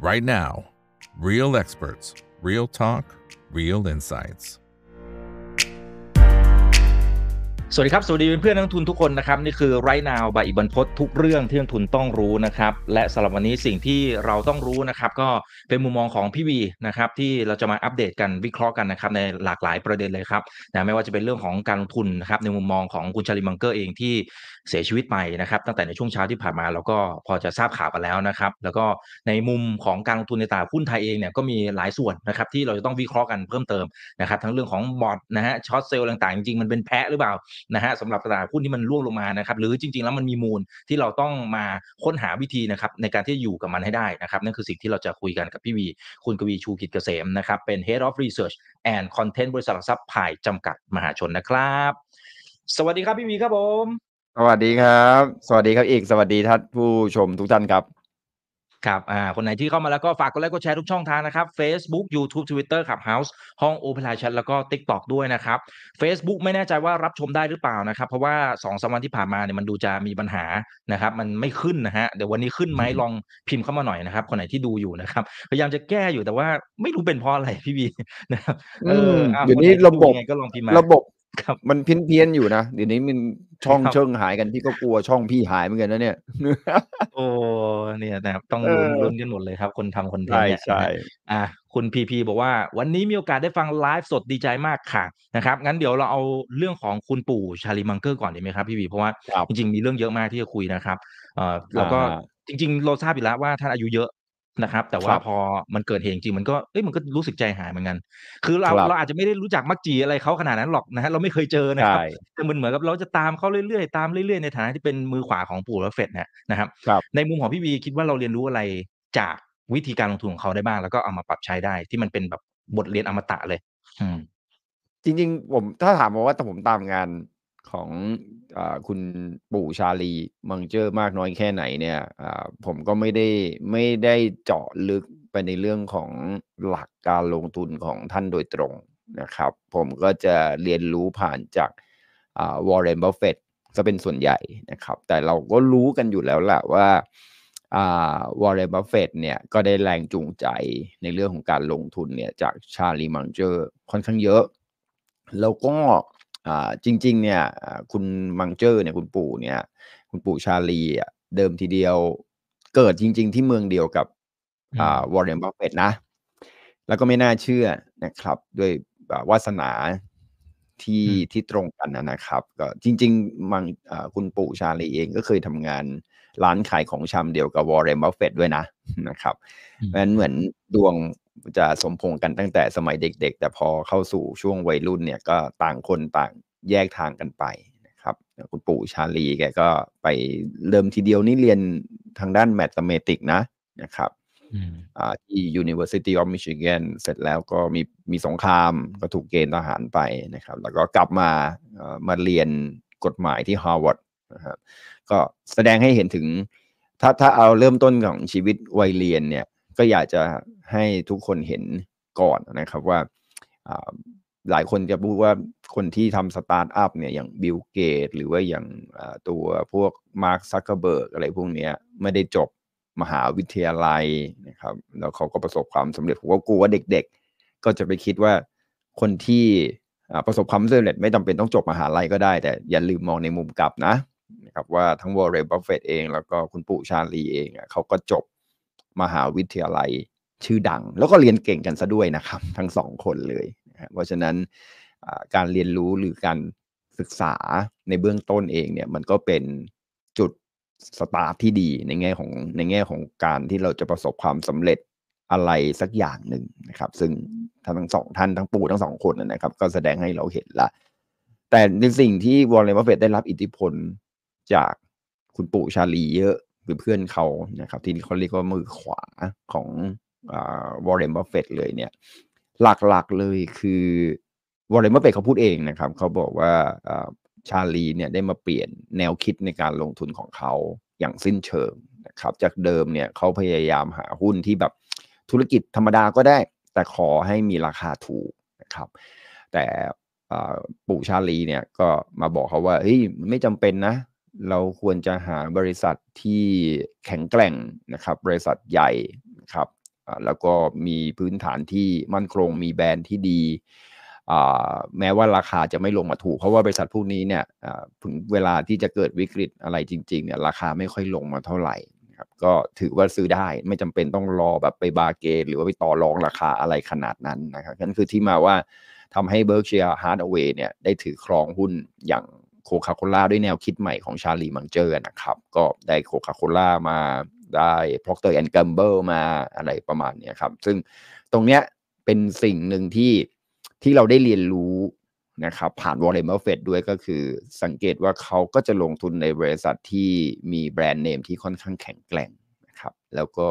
right now. Real experts, real talk, real insights. สวัสดีครับ สวัสดีเพื่อนนักทุนทุกคนนะครับ นี่คือไรนาวบายอิบันพศทุกเรื่องที่นักทุนต้องรู้นะครับ และสำหรับวันนี้สิ่งที่เราต้องรู้นะครับ ก็เป็นมุมมองของพี่วีนะครับ ที่เราจะมาอัปเดตกันวิเคราะห์กันนะครับ ในหลากหลายประเด็นเลยครับนะไม่ว่าจะเป็นเรื่องของการลงทุนนะครับในมุมมองของคุณชาลิมังเกอร์เองที่เสียชีวิตไปนะครับ ตั้งแต่ในช่วงเช้าที่ผ่านมาเราก็พอจะทราบข่าวกันแล้วนะครับ แล้วก็ในมุมของการลงทุนในตลาดหุ้นไทยเองเนี่ยก็มีหลายส่วนนะครับที่เราจะต้องวิเคราะห์กันเพิ่มเติมนะครับ ทั้งเรื่องของบอทนะฮะช็อตเซลล์ต่างๆจริงๆมันเป็นแพะหรือเปล่านะฮะสำหรับตลาดหุ้นที่มันร่วงลงมานะครับหรือจริง ๆ แล้วมันมีมูลที่เราต้องมาค้นหาวิธีนะครับในการที่จะอยู่กับมันให้ได้นะครับนั่นคือสิ่งที่เราจะคุยกันกับพี่วีคุณกวีชูกิจเกษมนะครับเป็น Head of Research and Content บริษัทหลักทรัพย์พายจำกัดมหาชนนะครับ สวัสดีครับพี่วีครับผม สวัสดีครับ สวัสดีครับอีก สวัสดีท่านผู้ชมทุกท่านครับ ครับ อ่า คนไหนที่เข้ามาแล้วก็ฝากกดไลค์ กดแชร์ทุกช่องทางนะครับ Facebook YouTube Twitter Clubhouse ห้อง Open Line Chat แล้วก็ TikTok ด้วยนะครับ Facebook ไม่แน่ใจว่ารับชมได้หรือเปล่านะครับ เพราะว่า2อสวันที่ผ่านมาเนี่ยมันดูจะมีปัญหานะครับ มันไม่ขึ้นนะฮะ เดี๋ยววันนี้ขึ้นไหมลองพิมพ์เข้ามาหน่อยนะครับ คนไหนที่ดูอยู่นะครับ พยายามจะแก้อยู่แต่ว่าไม่รู้เป็นเพราะอะไรพี่บีนะครับ เออมอะเดี๋ยวนี้คไหที่ระบบยังไงก็ลองพิมพ์มาระบบ ครับ มันเพี้ยนเพี้ยนๆอยู่นะเดี๋ยวนี้มันช่องครับ เชิงหายกันพี่ก็กลัวช่องพี่หายเหมือนกันนะเนี่ย โอ้ เนี่ยนะครับต้องเออลุ้นลุ้นกันหมดเลยครับ คนทำคอนเทนใช่ต์เนี่ยใช่นะฮะอะคุณพีพีบอกว่าวันนี้มีโอกาสได้ฟังไลฟ์สดดีใจมากค่ะนะครับ งั้นเดี๋ยวเราเอาเรื่องของคุณปู่ชาลีมังเกอร์ก่อนดีไหมครับพี่พีเพราะว่าครับจริงๆมีเรื่องเยอะมากที่จะคุยนะครับเอ่อแล้วก็อ่าจริง ๆ เราทราบอยู่แล้วว่าท่านอายุเยอะ นะครับ แต่คว่ารับพอมันเกิดเหตุจริงๆมันก็เอ้ยมันก็รู้สึกใจหายเหมือนกัน คือเราครับเราอาจจะไม่ได้รู้จักมักจีอะไรเขาขนาดนั้นหรอกนะฮะเราไม่เคยเจอนะครับใช่แต่มันเหมือนกับเราจะตามเขาเรื่อยๆตามเรื่อยๆในฐานะที่เป็นมือขวาของปู่และเฟดเนี่ยนะครับครับ ในมุมของพี่วีคิดว่าเราเรียนรู้อะไรจากวิธีการลงทุนของเขาได้บ้าง แล้วก็เอามาปรับใช้ได้ที่มันเป็นแบบบทเรียนอมตะเลย อืมจริง ๆ ผมถ้าถามมาว่าแต่ผมตามงาน ของอคุณปู่ชาลีมังเจอร์มากน้อยแค่ไหนเนี่ยผมก็ไม่ได้ไม่ได้เจาะลึกไปในเรื่องของหลักการลงทุนของท่านโดยตรงนะครับ ผมก็จะเรียนรู้ผ่านจากวอร์เรนบัฟเฟตจะเป็นส่วนใหญ่นะครับ แต่เราก็รู้กันอยู่แล้วแหละว่าวอร์เรนบัฟเฟตเนี่ยก็ได้แรงจูงใจในเรื่องของการลงทุนเนี่ยจากชาร์ลีมังเจอร์ค่อนข้างเยอะ แล้วก็ จริง ๆ เนี่ยอ่าคุณมังเจอร์เนี่ยคุณปู่เนี่ย คุณปู่ชาร์ลีอะเดิมทีเดียวเกิดจริง ๆ ที่เมืองเดียวกับอือ่ามวอร์เรนบัฟเฟตนะ แล้วก็ไม่น่าเชื่อนะครับ ด้วยอ่าวาสนาที่อืม ที่ตรงกันนะนะครับ ก็จริง ๆ มังอ่าคุณปู่ชาร์ลีเองก็เคยทำงานร้านขายของชำเดียวกับวอร์เรนบัฟเฟตด้วยนะ นะครับอืมเพราะฉะนั้นเหมือนดวง จะสมพงษ์กันตั้งแต่สมัยเด็ก ๆ แต่พอเข้าสู่ช่วงวัยรุ่นเนี่ยก็ต่างคนต่างแยกทางกันไปนะครับ คุณปู่ชาลีแกก็ไปเริ่มทีเดียวนี่เรียนทางด้านแมทเมติกนะนะครับอืมอ่าที่ University of Michigan เสร็จแล้วก็มีมีสงครามก็ถูกเกณฑ์ทหารไปนะครับ แล้วก็กลับมาเอ่อมาเรียนกฎหมายที่ Harvard นะครับก็แสดงให้เห็นถึง ถ้าถ้าเอาเริ่มต้นของชีวิตวัยเรียนเนี่ย ก็อยากจะให้ทุกคนเห็นก่อนนะครับว่าหลายคนจะพูดว่าคนที่ทำสตาร์ทอัพเนี่ยอย่างบิลเกตส์หรือว่าอย่างตัวพวกมาร์คซักเกอร์เบิร์กอะไรพวกนี้ไม่ได้จบมหาวิทยาลัยนะครับ แล้วเขาก็ประสบความสำเร็จผมก็กลัวว่าเด็กๆ ก็จะไปคิดว่าคนที่ประสบความสำเร็จไม่จำเป็นต้องจบมหาลัยก็ได้ แต่อย่าลืมมองในมุมกลับนะนะครับว่าทั้งวอร์เรนบัฟเฟตเอง แล้วก็คุณปู่ชาร์ลีเองอะเขาก็จบ มหาวิทยาลัยชื่อดัง แล้วก็เรียนเก่งกันซะด้วยนะครับ ทั้งสองคนเลยเพราะฉะนั้นการเรียนรู้หรือการศึกษาในเบื้องต้นเองเนี่ยมันก็เป็นจุดสตาร์ทที่ดีในแง่ของในแง่ของการที่เราจะประสบความสำเร็จอะไรสักอย่างหนึ่งนะครับ ซึ่งทั้งสองท่านทั้งปู่ทั้งสองคนนะครับ ก็แสดงให้เราเห็นละแต่ในสิ่งที่วอร์เรนบัฟเฟตได้รับอิทธิพลจากคุณปู่ชาลีเยอะ หรือเพื่อนเขานะครับที่เขาเรียกว่ามือขวาของวอร์เรนบัฟเฟตเลยเนี่ยหลักๆเลยคือวอร์เรนบัฟเฟตเขาพูดเองนะครับเขาบอกว่าอ่าชาลีเนี่ยได้มาเปลี่ยนแนวคิดในการลงทุนของเขาอย่างสิ้นเชิงนะครับจากเดิมเนี่ยเขาพยายามหาหุ้นที่แบบธุรกิจธรรมดาก็ได้ แต่ขอให้มีราคาถูกนะครับ แต่อ่าปู่ชาลีเนี่ยก็มาบอกเขาว่าเฮ้ยไม่จำเป็นนะ เราควรจะหาบริษัทที่แข็งแกร่งนะครับ บริษัทใหญ่นะครับแล้วก็มีพื้นฐานที่มั่นคงมีแบรนด์ที่ดี แม้ว่าราคาจะไม่ลงมาถูก เพราะว่าบริษัทพวกนี้เนี่ยถึงเวลาที่จะเกิดวิกฤตอะไรจริงๆเนี่ยราคาไม่ค่อยลงมาเท่าไหร่ครับก็ถือว่าซื้อได้ไม่จำเป็นต้องรอแบบไปบาร์เกนหรือว่าไปต่อรองราคาอะไรขนาดนั้นนะครับนั่นคือที่มาว่าทำให้ Berkshire Hathaway เนี่ยได้ถือครองหุ้นอย่าง โคคาโคล่าด้วยแนวคิดใหม่ของชาลีมังเจอร์นะครับ ก็ได้โคคาโคล่ามาได้ Procter and Gamble มาอะไรประมาณนี้ครับ ซึ่งตรงเนี้ยเป็นสิ่งหนึ่งที่ที่เราได้เรียนรู้นะครับผ่านวอร์เรนบัฟเฟตด้วยก็คือสังเกตว่าเขาก็จะลงทุนในบริษัทที่มีแบรนด์เนมที่ค่อนข้างแข็งแกร่งนะครับ แล้วก็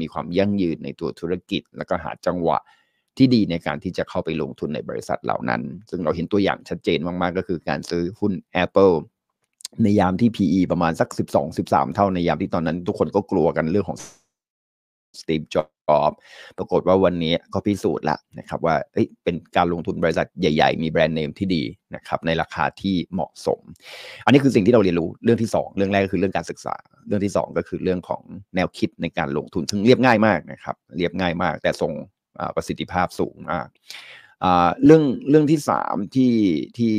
มีความยั่งยืนในตัวธุรกิจ แล้วก็หาจังหวะ ที่ดีในการที่จะเข้าไปลงทุนในบริษัทเหล่านั้น ซึ่งเราเห็นตัวอย่างชัดเจนมาก ๆ ก็คือการซื้อหุ้น Apple ในยามที่ PE ประมาณสัก 12-13 เท่าในยามที่ตอนนั้นทุกคนก็กลัวกันเรื่องของสตีฟจ็อบปรากฏว่าวันนี้ก็พิสูจน์แล้วนะครับว่าเป็นการลงทุนบริษัทใหญ่ ๆ มีแบรนด์เนมที่ดีนะครับในราคาที่เหมาะสม อันนี้คือสิ่งที่เราเรียนรู้เรื่องที่ 2 เรื่องแรกก็คือเรื่องการศึกษา เรื่องที่ 2 ก็คือเรื่องของแนวคิดในการลงทุน ซึ่งเรียบง่ายมากนะครับเรียบง่ายมาก แต่ทรง ประสิทธิภาพสูงมากเรื่องเรื่องที่สามที่ที่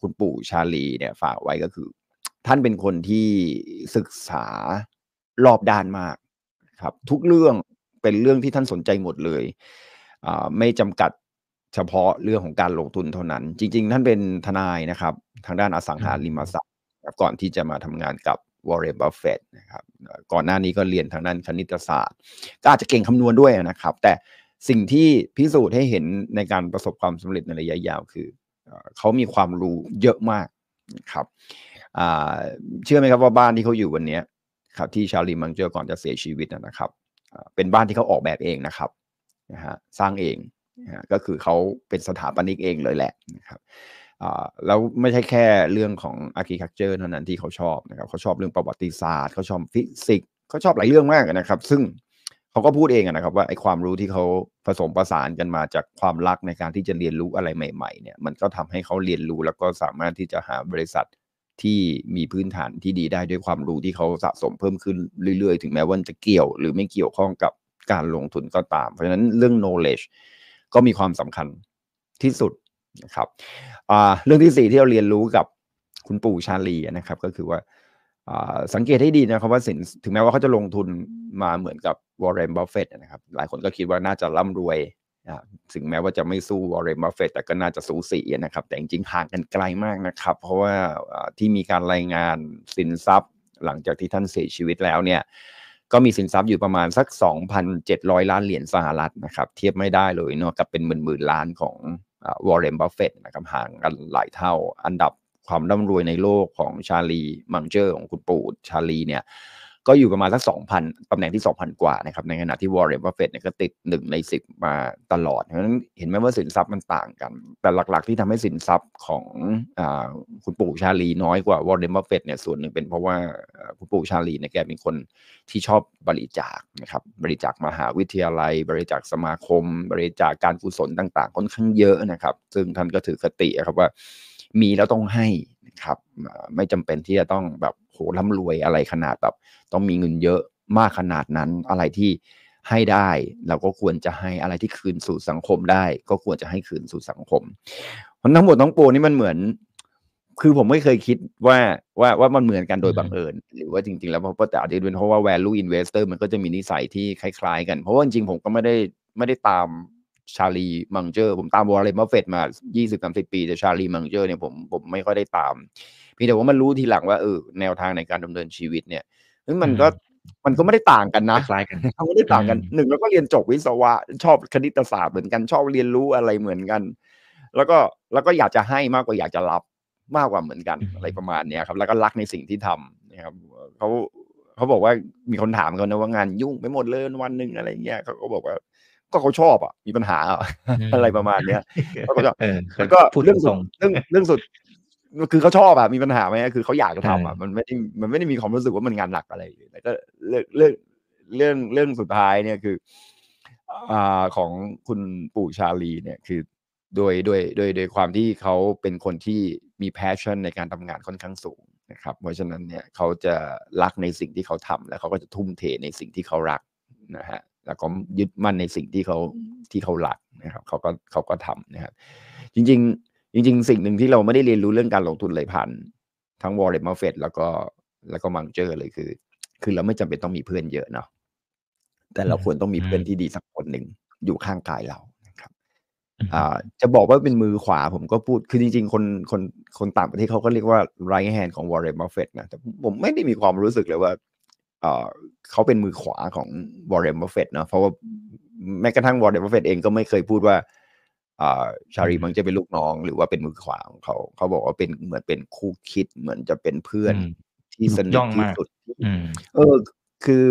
คุณปู่ชาลีเนี่ยฝากไว้ก็คือ ท่านเป็นคนที่ศึกษารอบด้านมากครับ ทุกเรื่องเป็นเรื่องที่ท่านสนใจหมดเลยไม่จำกัดเฉพาะเรื่องของการลงทุนเท่านั้น จริง ๆ ท่านเป็นทนายนะครับ ทางด้านอสังหาริมทรัพย์ก่อนที่จะมาทำงานกับวอร์เรนบัฟเฟตนะครับก่อนหน้านี้ก็เรียนทางด้านคณิตศาสตร์ ก็อาจจะเก่งคำนวณด้วยนะครับ แต่ สิ่งที่พิสูจน์ให้เห็นในการประสบความสำเร็จในระยะยาวคือเขามีความรู้เยอะมากครับเชื่อไหมครับว่าบ้านที่เขาอยู่วันนี้ครับที่ชาลีมังเจอร์ก่อนจะเสียชีวิตนะครับเป็นบ้านที่เขาออกแบบเองนะครับนะฮะสร้างเองนะก็คือเขาเป็นสถาปนิกเองเลยแหละนะครับแล้วไม่ใช่แค่เรื่องของ architecture เท่านั้นที่เขาชอบนะครับเขาชอบเรื่องประวัติศาสตร์เขาชอบฟิสิกส์เขาชอบหลายเรื่องมากนะครับ ซึ่ง เขาก็พูดเองนะครับว่าไอ้ความรู้ที่เขาผสมประสานกันมาจากความรักในการที่จะเรียนรู้อะไรใหม่ ๆ เนี่ย มันก็ทำให้เขาเรียนรู้แล้วก็สามารถที่จะหาบริษัทที่มีพื้นฐานที่ดีได้ด้วยความรู้ที่เขาสะสมเพิ่มขึ้นเรื่อยๆ ถึงแม้ว่าจะเกี่ยว หรือไม่เกี่ยวข้องกับการลงทุนก็ตาม เพราะฉะนั้นเรื่อง knowledge ก็มีความสำคัญที่สุดนะครับเรื่องที่สี่ที่เราเรียนรู้กับคุณปู่ชาลีนะครับ ก็คือว่าสังเกตให้ดีนะครับว่าสินถึงแม้ว่าเขาจะลงทุน มาเหมือนกับวอร์เรนบัฟเฟตนะครับ หลายคนก็คิดว่าน่าจะร่ำรวยถึงแม้ว่าจะไม่สู้วอร์เรนบัฟเฟตแต่ก็น่าจะสูสีนะครับ แต่จริงๆห่างกันไกลมากนะครับ เพราะว่าที่มีการรายงานสินทรัพย์ หลังจากที่ท่านเสียชีวิตแล้วเนี่ยก็มีสินทรัพย์อยู่ประมาณสัก 2,700 ล้านเหรียญสหรัฐนะครับ เทียบไม่ได้เลยเนาะกับเป็นหมื่นๆล้านของวอร์เรนบัฟเฟตนะครับห่างกันหลายเท่า อันดับความร่ำรวยในโลกของชาลีมังเจอร์ของคุณปู่ชาลีเนี่ย ก็อยู่ประมาณสัก2,000ตำแหน่งที่2,000กว่านะครับในขณะที่วอร์เรนบัฟเฟตเนี่ยก็ติดหนึ่งในสิบมาตลอดเพราะฉะนั้นเห็นไหมว่าสินทรัพย์มันต่างกัน แต่หลักๆที่ทำให้สินทรัพย์ของอคุณปู่ชาลีน้อยกว่าวอร์เรนบัฟเฟตเนี่ยส่วนหนึ่งเป็นเพราะว่าคุณปู่ชาลีเนี่ยแกเป็นคนที่ชอบบริจาคนะครับบริจาคมหาวิทยาลัย บริจาคสมาคม บริจาคการกุศลต่างๆค่อนข้างเยอะนะครับ ซึ่งท่านก็ถือคติครับว่ามีแล้วต้องให้นะครับไม่จำเป็นที่จะต้องแบบ โหร่ำรวยอะไรขนาดแบบ ต้องมีเงินเยอะมากขนาดนั้น อะไรที่ให้ได้เราก็ควรจะให้อะไรที่คืนสู่สังคมได้ ก็ควรจะให้คืนสู่สังคมมันทั้งหมดทั้งปวงนี่มันเหมือน คือผมไม่เคยคิดว่าว่าว่ามันเหมือนกันโดยบังเอิญหรือว่าจริง ๆ แล้วเพราะแต่อาจจะเป็นเพราะว่า value investor มันก็จะมีนิสัยที่คล้ายๆ กัน เพราะว่าจริงๆผมก็ไม่ได้ไม่ได้ตามชาลีมังเจอร์ ผมตามวอร์เรนบัฟเฟตมา 20-30 ปี แต่ชาลีมังเจอร์เนี่ยผมผมไม่ค่อยได้ตาม เพียงแต่ว่ามันรู้ทีหลังว่าเออแนวทางในการดำเนินชีวิตเนี่ยมันก็มันก็ไม่ได้ต่างกันนะคล้ายกันเขาไม่ได้ต่างกันหนึ่งแล้วก็เรียนจบวิศวะ ชอบคณิตศาสตร์เหมือนกันชอบเรียนรู้อะไรเหมือนกัน แล้วก็แล้วก็อยากจะให้มากกว่าอยากจะรับมากกว่าเหมือนกันอะไรประมาณเนี้ยครับ แล้วก็รักในสิ่งที่ทำนะครับเขาเขาบอกว่ามีคนถามเขานะว่างานยุ่งไปหมดเลยวันหนึ่งอะไรเงี้ยเขาก็บอกว่า ก็เขาชอบอะมีปัญหาอะไรประมาณเนี้ยเขาก็แล้วก็เรื่องสุดเรื่องเรื่องสุด คือเขาชอบอะมีปัญหาไหมคือเขาอยากจะทำอะมันไม่ได้มันไม่ได้มีความรู้สึกว่ามันงานหนักอะไรแต่ก็เรื่องเรื่องเรื่องเรื่องสุดท้ายเนี่ยคืออ่าของคุณปู่ชาลีเนี่ยคือโดยโดยโดยโดยความที่เขาเป็นคนที่มี passion ในการทำงานค่อนข้างสูงนะครับ เพราะฉะนั้นเนี่ยเขาจะรักในสิ่งที่เขาทำแล้วเขาก็จะทุ่มเทในสิ่งที่เขารักนะฮะแล้วก็ยึดมั่นในสิ่งที่เขาที่เขารักนะครับเขาก็เขาก็ทำนะครับจริงๆ จริงๆ สิ่งหนึ่งที่เราไม่ได้เรียนรู้เรื่องการลงทุนเลยผ่านทั้งวอร์เรนบัฟเฟตแล้วก็แล้วก็มังเจอร์เลยคือ คือเราไม่จำเป็นต้องมีเพื่อนเยอะเนาะแต่เราควรต้องมีเพื่อนที่ดีสักคนหนึ่งอยู่ข้างกายเรานะครับอ่าจะบอกว่าเป็นมือขวาผมก็พูดคือจริง ๆ คนคนคนต่างประเทศเขาก็เรียกว่า right hand ของวอร์เรนบัฟเฟตนะแต่ผมไม่ได้มีความรู้สึกเลยว่าเขาเป็นมือขวาของวอร์เรนบัฟเฟตเนาะเพราะว่าแม้กระทั่งวอร์เรนบัฟเฟตเองก็ไม่เคยพูดว่า ชาลีมังเจอร์เป็นลูกน้องหรือว่าเป็นมือขวาของเขา เขาบอกว่าเป็นเหมือนเป็นคู่คิดเหมือนจะเป็นเพื่อนที่สนิทที่สุดเออ คือ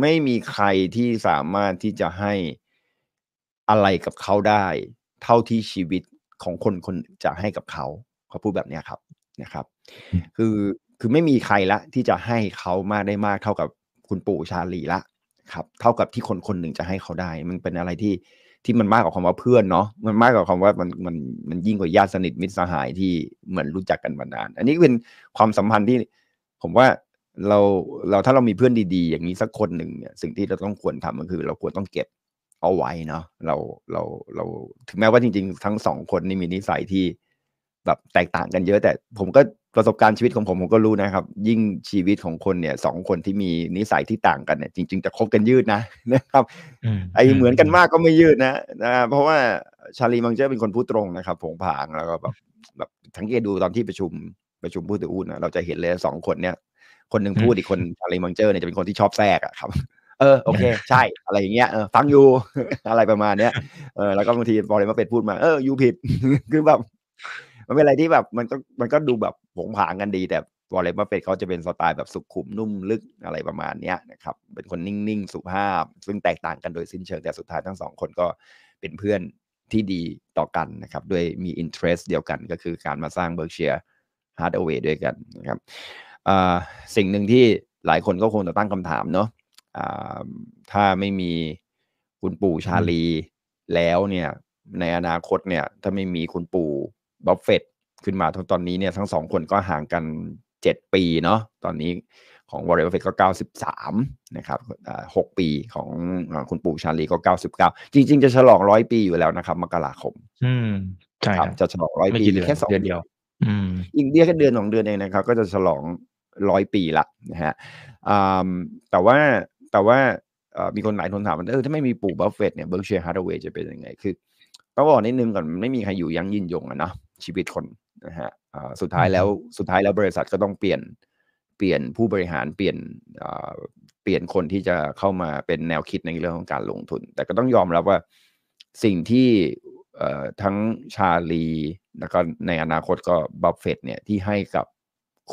ไม่มีใครที่สามารถที่จะให้อะไรกับเขาได้ เท่าที่ชีวิตของคนคนจะให้กับเขาเขาพูดแบบนี้ครับนะครับ คือคือไม่มีใครละที่จะให้เขามากได้มากเท่ากับคุณปู่ชาลีละครับ เท่ากับที่คนคนหนึ่งจะให้เขาได้ มันเป็นอะไรที่ ที่มันมากกว่าคำว่าเพื่อนเนาะมันมากกว่าคำว่ามันมันมันยิ่งกว่าญาติสนิทมิตรสหายที่เหมือนรู้จักกันมานาน อันนี้เป็นความสัมพันธ์ที่ผมว่าเราเราถ้าเรามีเพื่อนดีๆ อย่างนี้สักคนหนึ่งเนี่ยสิ่งที่เราต้องควรทำก็คือ เราควรต้องเก็บเอาไว้เนาะเราเราเราถึงแม้ว่าจริง ๆ ทั้งสองคนนี่มีนิสัยที่ แบบแตกต่างกันเยอะ แต่ผมก็ประสบการณ์ชีวิตของผมผมก็รู้นะครับ ยิ่งชีวิตของคนเนี่ยสองคนที่มีนิสัยที่ต่างกันเนี่ยจริง ๆ จะคบกันยืดนะนะครับไอเหมือนกันมากก็ไม่ยืดนะนะเพราะว่าชาลีมังเจอร์เป็นคนพูดตรงนะครับโผงผางแล้วก็แบบแบบสังเกตดูตอนที่ประชุมประชุมผู้ถือหุ้นนะเราจะเห็นเลยสองคนเนี่ย คนหนึ่งพูดอีกคนชาลีมังเจอร์เนี่ยจะเป็นคนที่ชอบแทรกอะครับเออโอเค ใช่อะไรอย่างเงี้ยเออฟังอยู่อะไรประมาณเนี้ยเออแล้วก็บางทีวอร์เรนบัฟเฟตพูดมา เออ you ผิดคือแบบ มันเป็นอะไรที่แบบมันก็มันก็ดูแบบโผงผางกันดี แต่วอร์เรนบัฟเฟตเขาจะเป็นสไตล์แบบสุขุมนุ่มลึกอะไรประมาณเนี้ยนะครับ เป็นคนนิ่งๆ สุภาพ ซึ่งแตกต่างกันโดยสิ้นเชิง แต่สุดท้ายทั้งสองคนก็เป็นเพื่อนที่ดีต่อกันนะครับด้วยมี interest เดียวกันก็คือการมาสร้าง Berkshire Hathaway ด้วยกันนะครับสิ่งหนึ่งที่หลายคนก็คงจะตั้งคำถามเนาะถ้าไม่มีคุณปู่ชาลีแล้วเนี่ยในอนาคตเนี่ยถ้าไม่มีคุณปู่ บัฟเฟตขึ้นมาตอนนี้เนี่ยทั้งสองคนก็ห่างกันเจ็ดปีเนาะตอนนี้ของวอร์เรนบัฟเฟตก็เก้าสิบสามนะครับหกปีของคุณปู่ชาลีก็เก้าสิบเก้าจริง ๆ จะฉลองร้อยปีอยู่แล้วนะครับ มกราคม อืมใช่ครับจะฉลองร้อยปีแค่สองเดือนเดียวอืมอีกเดี๋ยวแค่เดือนสองเดือนเองนะครับ ก็จะฉลองร้อยปีละนะฮะแต่ว่าแต่ว่ามีคนหลายคนถามว่าเออถ้าไม่มีปู่บัฟเฟตเนี่ย Berkshire Hathaway จะเป็นยังไงคือต้องบอกนิดนึงก่อนไม่มีใครอยู่ยั้งยืนยงอะเนาะ ชีวิตคนนะฮะสุดท้ายแล้วสุดท้ายแล้วบริษัทก็ต้องเปลี่ยนเปลี่ยนผู้บริหารเปลี่ยนเปลี่ยนคนที่จะเข้ามาเป็นแนวคิดในเรื่องของการลงทุน แต่ก็ต้องยอมรับว่าสิ่งที่ทั้งชาลีแล้วก็ในอนาคตก็บัฟเฟตเนี่ยที่ให้กับ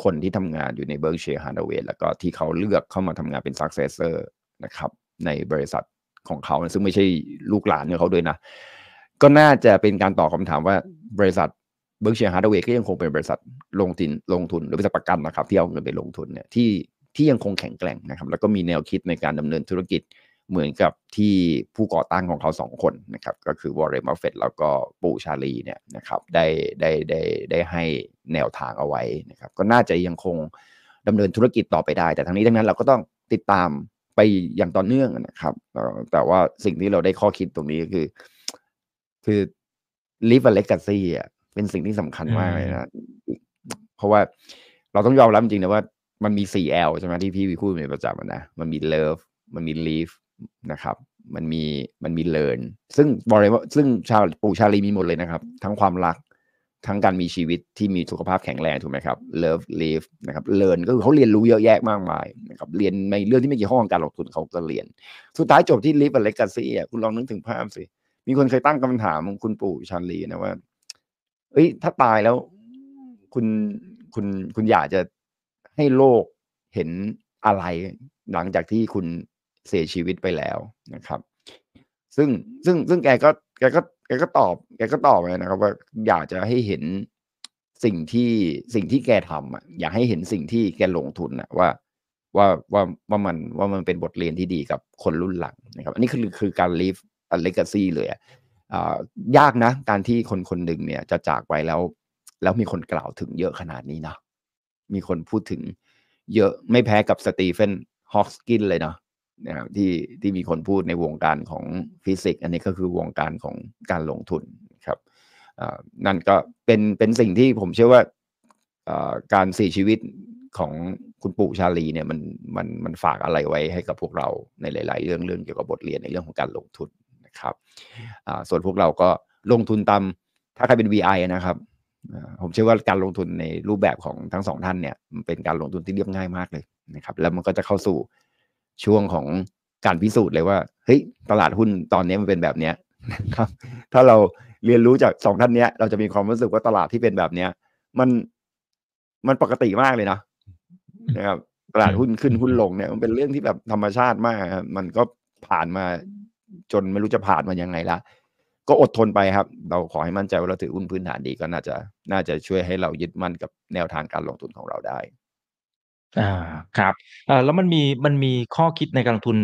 คนที่ทำงานอยู่ใน Berkshire Hathaway แล้วก็ที่เขาเลือกเข้ามาทำงานเป็น successor นะครับในบริษัทของเขา ซึ่งไม่ใช่ลูกหลานของเขาด้วยนะ ก็น่าจะเป็นการตอบคำถามว่าบริษัท Berkshire Hathaway ก็ยังคงเป็นบริษัทลงทุนลงทุนหรือบริษัทประกันนะครับ ที่เอาเงินไปลงทุนเนี่ยที่ที่ยังคงแข็งแกร่งนะครับ แล้วก็มีแนวคิดในการดำเนินธุรกิจเหมือนกับที่ผู้ก่อตั้งของเขาสองคนนะครับ ก็คือวอร์เรนบัฟเฟตแล้วก็ปู่ชาลีเนี่ยนะครับได้ได้ได้ได้ให้แนวทางเอาไว้นะครับ ก็น่าจะยังคงดำเนินธุรกิจต่อไปได้ แต่ทั้งนี้ทั้งนั้นเราก็ต้องติดตามไปอย่างต่อเนื่องนะครับ แต่ว่าสิ่งที่เราได้ข้อคิดตรงนี้ก็คือ คือ live a legacy อะ เป็นสิ่งที่สำคัญมากเลยนะ เพราะว่าเราต้องยอมรับจริงนะว่ามันมี 4L ใช่ไหมที่พี่วิพูดในประจำนะ มันมี love มันมี live นะครับ มันมีมันมี learn ซึ่งบอกเลยว่าซึ่งชาวปู่ชาลีมีหมดเลยนะครับ ทั้งความรัก ทั้งการมีชีวิตที่มีสุขภาพแข็งแรงถูกไหมครับ love live นะครับ learn ก็คือเขาเรียนรู้เยอะแยะมากมายนะครับ เรียนในเรื่องที่ไม่เกี่ยวข้องกับการลงทุนเขาก็เรียน สุดท้ายจบที่ live a legacy อะคุณลองนึกถึงภาพสิ มีคนเคยตั้งคำถามคุณปู่ชาลีนะว่า เอ้ย ถ้าตายแล้ว คุณคุณคุณอยากจะให้โลกเห็นอะไร หลังจากที่คุณเสียชีวิตไปแล้วนะครับ ซึ่งซึ่งซึ่งแกก็แกก็แกก็ตอบแกก็ตอบเลยนะครับ ว่าอยากจะให้เห็นสิ่งที่สิ่งที่แกทำอะอยากให้เห็นสิ่งที่แกลงทุนอะว่าว่าว่าว่ามันว่ามันเป็นบทเรียนที่ดีกับคนรุ่นหลังนะครับ อันนี้คือคือการ live เลกาซีเลยอะ ยากนะ การที่คนคนหนึ่งเนี่ยจะจากไปแล้ว แล้วมีคนกล่าวถึงเยอะขนาดนี้นะ มีคนพูดถึงเยอะไม่แพ้กับสตีเฟนฮอว์คิงเลยเนาะนะครับที่ที่มีคนพูดในวงการของฟิสิกส์อันนี้ก็คือวงการของการลงทุนครับนั่นก็เป็นเป็นสิ่งที่ผมเชื่อว่าการเสียชีวิตของคุณปู่ชาลีเนี่ยมันมันมันฝากอะไรไว้ให้กับพวกเราในหลาย ๆ เรื่องเรื่องเกี่ยวกับบทเรียนในเรื่องของการลงทุน นะครับส่วนพวกเราก็ลงทุนตามถ้าใครเป็น VI นะครับผมเชื่อว่าการลงทุนในรูปแบบของทั้งสองท่านเนี่ยมันเป็นการลงทุนที่เรียบง่ายมากเลยนะครับ แล้วมันก็จะเข้าสู่ช่วงของการพิสูจน์เลยว่าเฮ้ยตลาดหุ้นตอนนี้มันเป็นแบบเนี้ยครับ ถ้าเราเรียนรู้จากสองท่านเนี้ย เราจะมีความรู้สึกว่าตลาดที่เป็นแบบเนี้ย มันมันปกติมากเลยนะนะครับตลาดหุ้นขึ้นหุ้นลงเนี่ย มันเป็นเรื่องที่แบบธรรมชาติมาก มันก็ผ่านมา จนไม่รู้จะผ่านมายังไงละก็อดทนไปครับ เราขอให้มั่นใจว่าเราถือหุ้นพื้นฐานดีก็น่าจะน่าจะช่วยให้เรายึดมั่นกับแนวทางการลงทุนของเราได้ อ่าครับอ่าแล้วมันมีมันมีข้อคิดในการลงทุน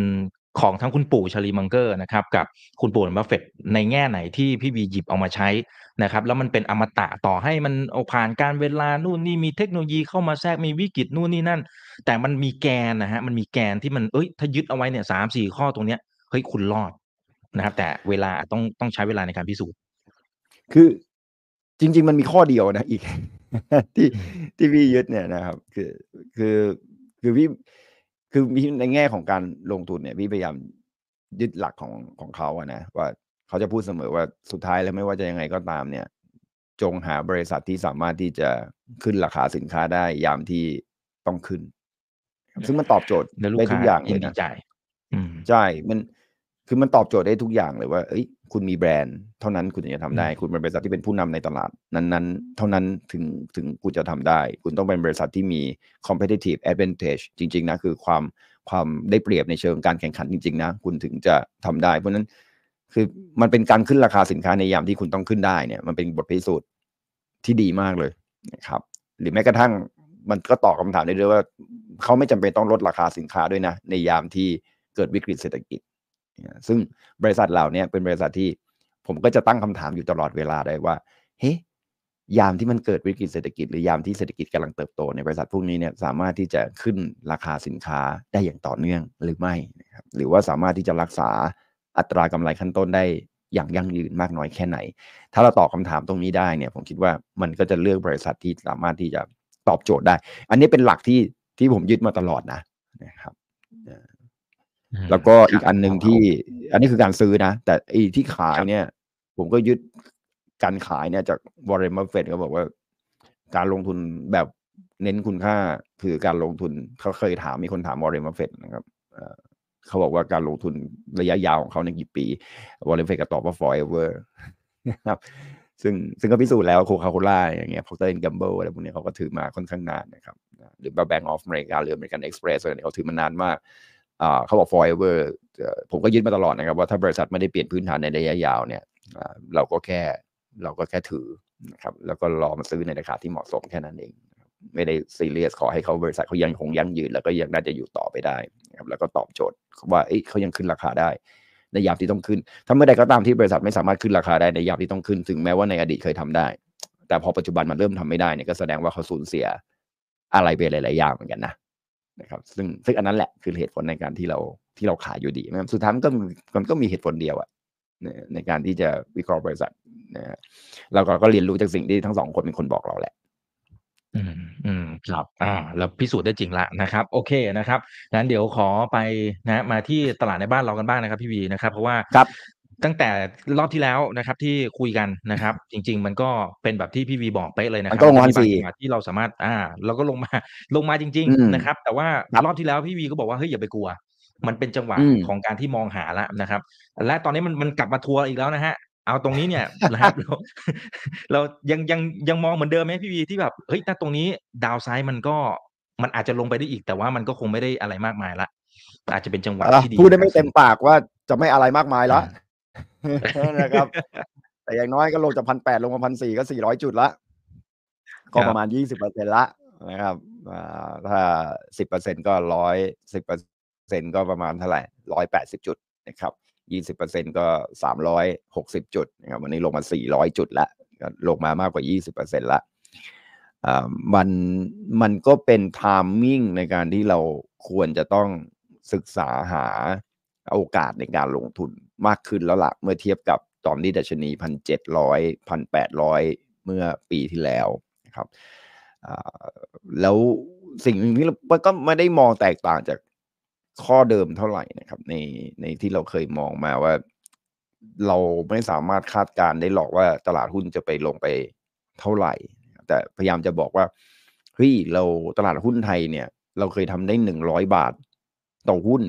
ของทั้งคุณปู่ชลีมังเกอร์นะครับกับคุณปู่บัฟเฟตในแง่ไหนที่พี่บีหยิบเอามาใช้นะครับ แล้วมันเป็นอมตะต่อให้มันผ่านการเวลานู่นนี่มีเทคโนโลยีเข้ามาแทรกมีวิกฤตนู่นนี่นั่น แต่มันมีแกนนะฮะมันมีแกนที่มันเอ้ยถ้ายึดเอาไว้เนี่ยสามสี่ข้อตรงเนี้ย ฮ้ยคุณรอดนะครับ แต่เวลาต้องต้องใช้เวลาในการพิสูจน์คือจริง ๆ มันมีข้อเดียวนะอีก ที่ที่พี่ยึดเนี่ยนะครับ คือคือคือพี่คือมีในแง่ของการลงทุนเนี่ยพี่พยายามยึดหลักของของเขาอะนะว่าเขาจะพูดเสมอว่าสุดท้ายแล้วไม่ว่าจะยังไงก็ตามเนี่ย จงหาบริษัทที่สามารถที่จะขึ้นราคาสินค้าได้ยามที่ต้องขึ้น ซึ่งมันตอบโจทย์ได้ทุกอย่างเลยนะใช่มัน คือมันตอบโจทย์ได้ทุกอย่างเลยว่า เอ้ย คุณมีแบรนด์เท่านั้นคุณจะทำได้ คุณเป็นบริษัทที่เป็นผู้นำในตลาดนั้นๆ เท่านั้นถึงถึงคุณจะทำได้ คุณต้องเป็นบริษัทที่มี competitive advantage จริง ๆ นะ คือความความได้เปรียบในเชิงการแข่งขันจริง ๆ นะ คุณถึงจะทำได้ เพราะนั้นคือมันเป็นการขึ้นราคาสินค้าในยามที่คุณต้องขึ้นได้เนี่ย มันเป็นบทพิสูจน์ที่ดีมากเลยนะครับ หรือแม้กระทั่งมันก็ตอบคาถามได้ด้วยว่า เขาไม่จำเป็นต้องลดราคาสินค้าด้วยนะ ในยามที่เกิดวิกฤตเศรษฐกิจ ซึ่งบริษัทเหล่านี้เป็นบริษัทที่ผมก็จะตั้งคำถามอยู่ตลอดเวลาได้ว่า เฮ้ยยามที่มันเกิดวิกฤตเศรษฐกิจหรือยามที่เศรษฐกิจกำลังเติบโตในบริษัทพวกนี้เนี่ยสามารถที่จะขึ้นราคาสินค้าได้อย่างต่อเนื่องหรือไม่นะครับหรือว่าสามารถที่จะรักษาอัตรากำไรขั้นต้นได้อย่างยั่งยืนมากน้อยแค่ไหน ถ้าเราตอบคาถามตรงนี้ได้เนี่ยผมคิดว่ามันก็จะเลือกบริษัทที่สามารถที่จะตอบโจทย์ได้ อันนี้เป็นหลักที่ที่ผมยึดมาตลอดนะนะครับ แล้วก็อีกอันหนึ่งที่ อันนี้คือการซื้อนะ แต่ไอ้ที่ขายเนี่ย ผมก็ยึดการขายเนี่ยจากวอร์เรนบัฟเฟตเขาบอกว่า การลงทุนแบบเน้นคุณค่าคือการลงทุนเขาเคยถามมีคนถามวอร์เรนบัฟเฟตนะครับเขาบอกว่าการลงทุนระยะยาวของเขาในกี่ปีวอร์เรนบัฟเฟตก็ตอบว่า forever นะครับซึ่งซึ่งก็พิสูจน์แล้ว Coca-Cola อย่างเงี้ย Procter & Gamble อะไรพวกนี้เขาก็ถือมาค่อนข้างนานนะครับ หรือ Bank of America หรือ American Express อะไรเขาถือมานานมาก เขาบอก forever ผมก็ยึดมาตลอดนะครับว่าถ้าบริษัทไม่ได้เปลี่ยนพื้นฐานในระยะยาวเนี่ยเราก็แค่เราก็แค่ถือนะครับแล้วก็รอมาซื้อในราคาที่เหมาะสมแค่นั้นเองไม่ได้ซีเรียสขอให้เขาบริษัทเขายังคงยั่งยืน แล้วก็ยังน่าจะอยู่ต่อไปได้นะครับแล้วก็ตอบโจทย์ว่าเขายังขึ้นราคาได้ในยามที่ต้องขึ้น ถ้าเมื่อใดก็ตามที่บริษัทไม่สามารถขึ้นราคาได้ในยามที่ต้องขึ้น ถึงแม้ว่าในอดีตเคยทำได้ แต่พอปัจจุบันมันเริ่มทำไม่ได้เนี่ยก็แสดงว่าเขาสูญเสียอะไรไปหลาย ๆ อย่างเหมือนกันนะ นะครับซึ่งซึ่งอันนั้นแหละคือเหตุผลในการที่เราที่เราขายอยู่ดีนะครับสุดท้ายมันก็มันก็มีเหตุผลเดียวอะในการที่จะวิเคราะห์บริษัทนะเราก็ก็เรียนรู้จากสิ่งที่ทั้งสองคนเป็นคนบอกเราแหละอืมอืมครับอ่าแล้วพิสูจน์ได้จริงละนะครับ โอเคนะครับงั้นเดี๋ยวขอไปนะ มาที่ตลาดในบ้านเรากันบ้างนะครับ พี่วีนะครับ เพราะว่าครับ ตั้งแต่รอบที่แล้วนะครับที่คุยกันนะครับ จริง ๆ มันก็เป็นแบบที่พี่วีบอกเป๊ะเลยนะครับก็ลงมาสี่ที่เราสามารถอ่าเราก็ลงมาลงมาจริง ๆ นะครับ แต่ว่ารอบที่แล้วพี่วีก็บอกว่าเฮ้ยอย่าไปกลัว มันเป็นจังหวะของการที่มองหาแล้วนะครับ และตอนนี้มันมันกลับมาทัวร์อีกแล้วนะฮะเอาตรงนี้เนี่ยนะครับเราเรายังยังยังมองเหมือนเดิมไหมพี่วีที่แบบเฮ้ยถ้าตรงนี้ดาวไซด์มันก็มันอาจจะลงไปได้อีกแต่ว่ามันก็คงไม่ได้อะไรมากมายละอาจจะเป็นจังหวะที่ดีพูดได้ไม่เต็มปากว่าจะไม่อะไรมากมายแล้ว นะครับ แต่อย่างน้อยก็ลงจากพันแปดลงมาพันสี่ก็สี่ร้อยจุดละ ก็ประมาณยี่สิบเปอร์เซ็นละนะครับถ้าสิบเปอร์เซ็นก็ร้อยสิบเปอร์เซ็นก็ประมาณเท่าไหร่ร้อยแปดสิบจุดนะครับยี่สิบเปอร์เซ็นก็สามร้อยหกสิบจุดนะครับวันนี้ลงมาสี่ร้อยจุดละลงมามากกว่ายี่สิบเปอร์เซ็นละมันมันก็เป็นทามมิ่งในการที่เราควรจะต้องศึกษาหาโอกาสในการลงทุน มากขึ้นแล้วละ่ะเมื่อเทียบกับตอนที่ดัชนีพันเจ็ดร้อยพันแปดร้อยเมื่อปีที่แล้วนะครับแล้วสิ่งหนึ่งที่เราก็ไม่ได้มองแตกต่างจากข้อเดิมเท่าไหร่นะครับ ในในที่เราเคยมองมาว่า เราไม่สามารถคาดการได้หรอกว่าตลาดหุ้นจะไปลงไปเท่าไหร่ แต่พยายามจะบอกว่าเฮ้ยเราตลาดหุ้นไทยเนี่ย เราเคยทำได้หนึ่งร้อยบาท ต่อหุ้น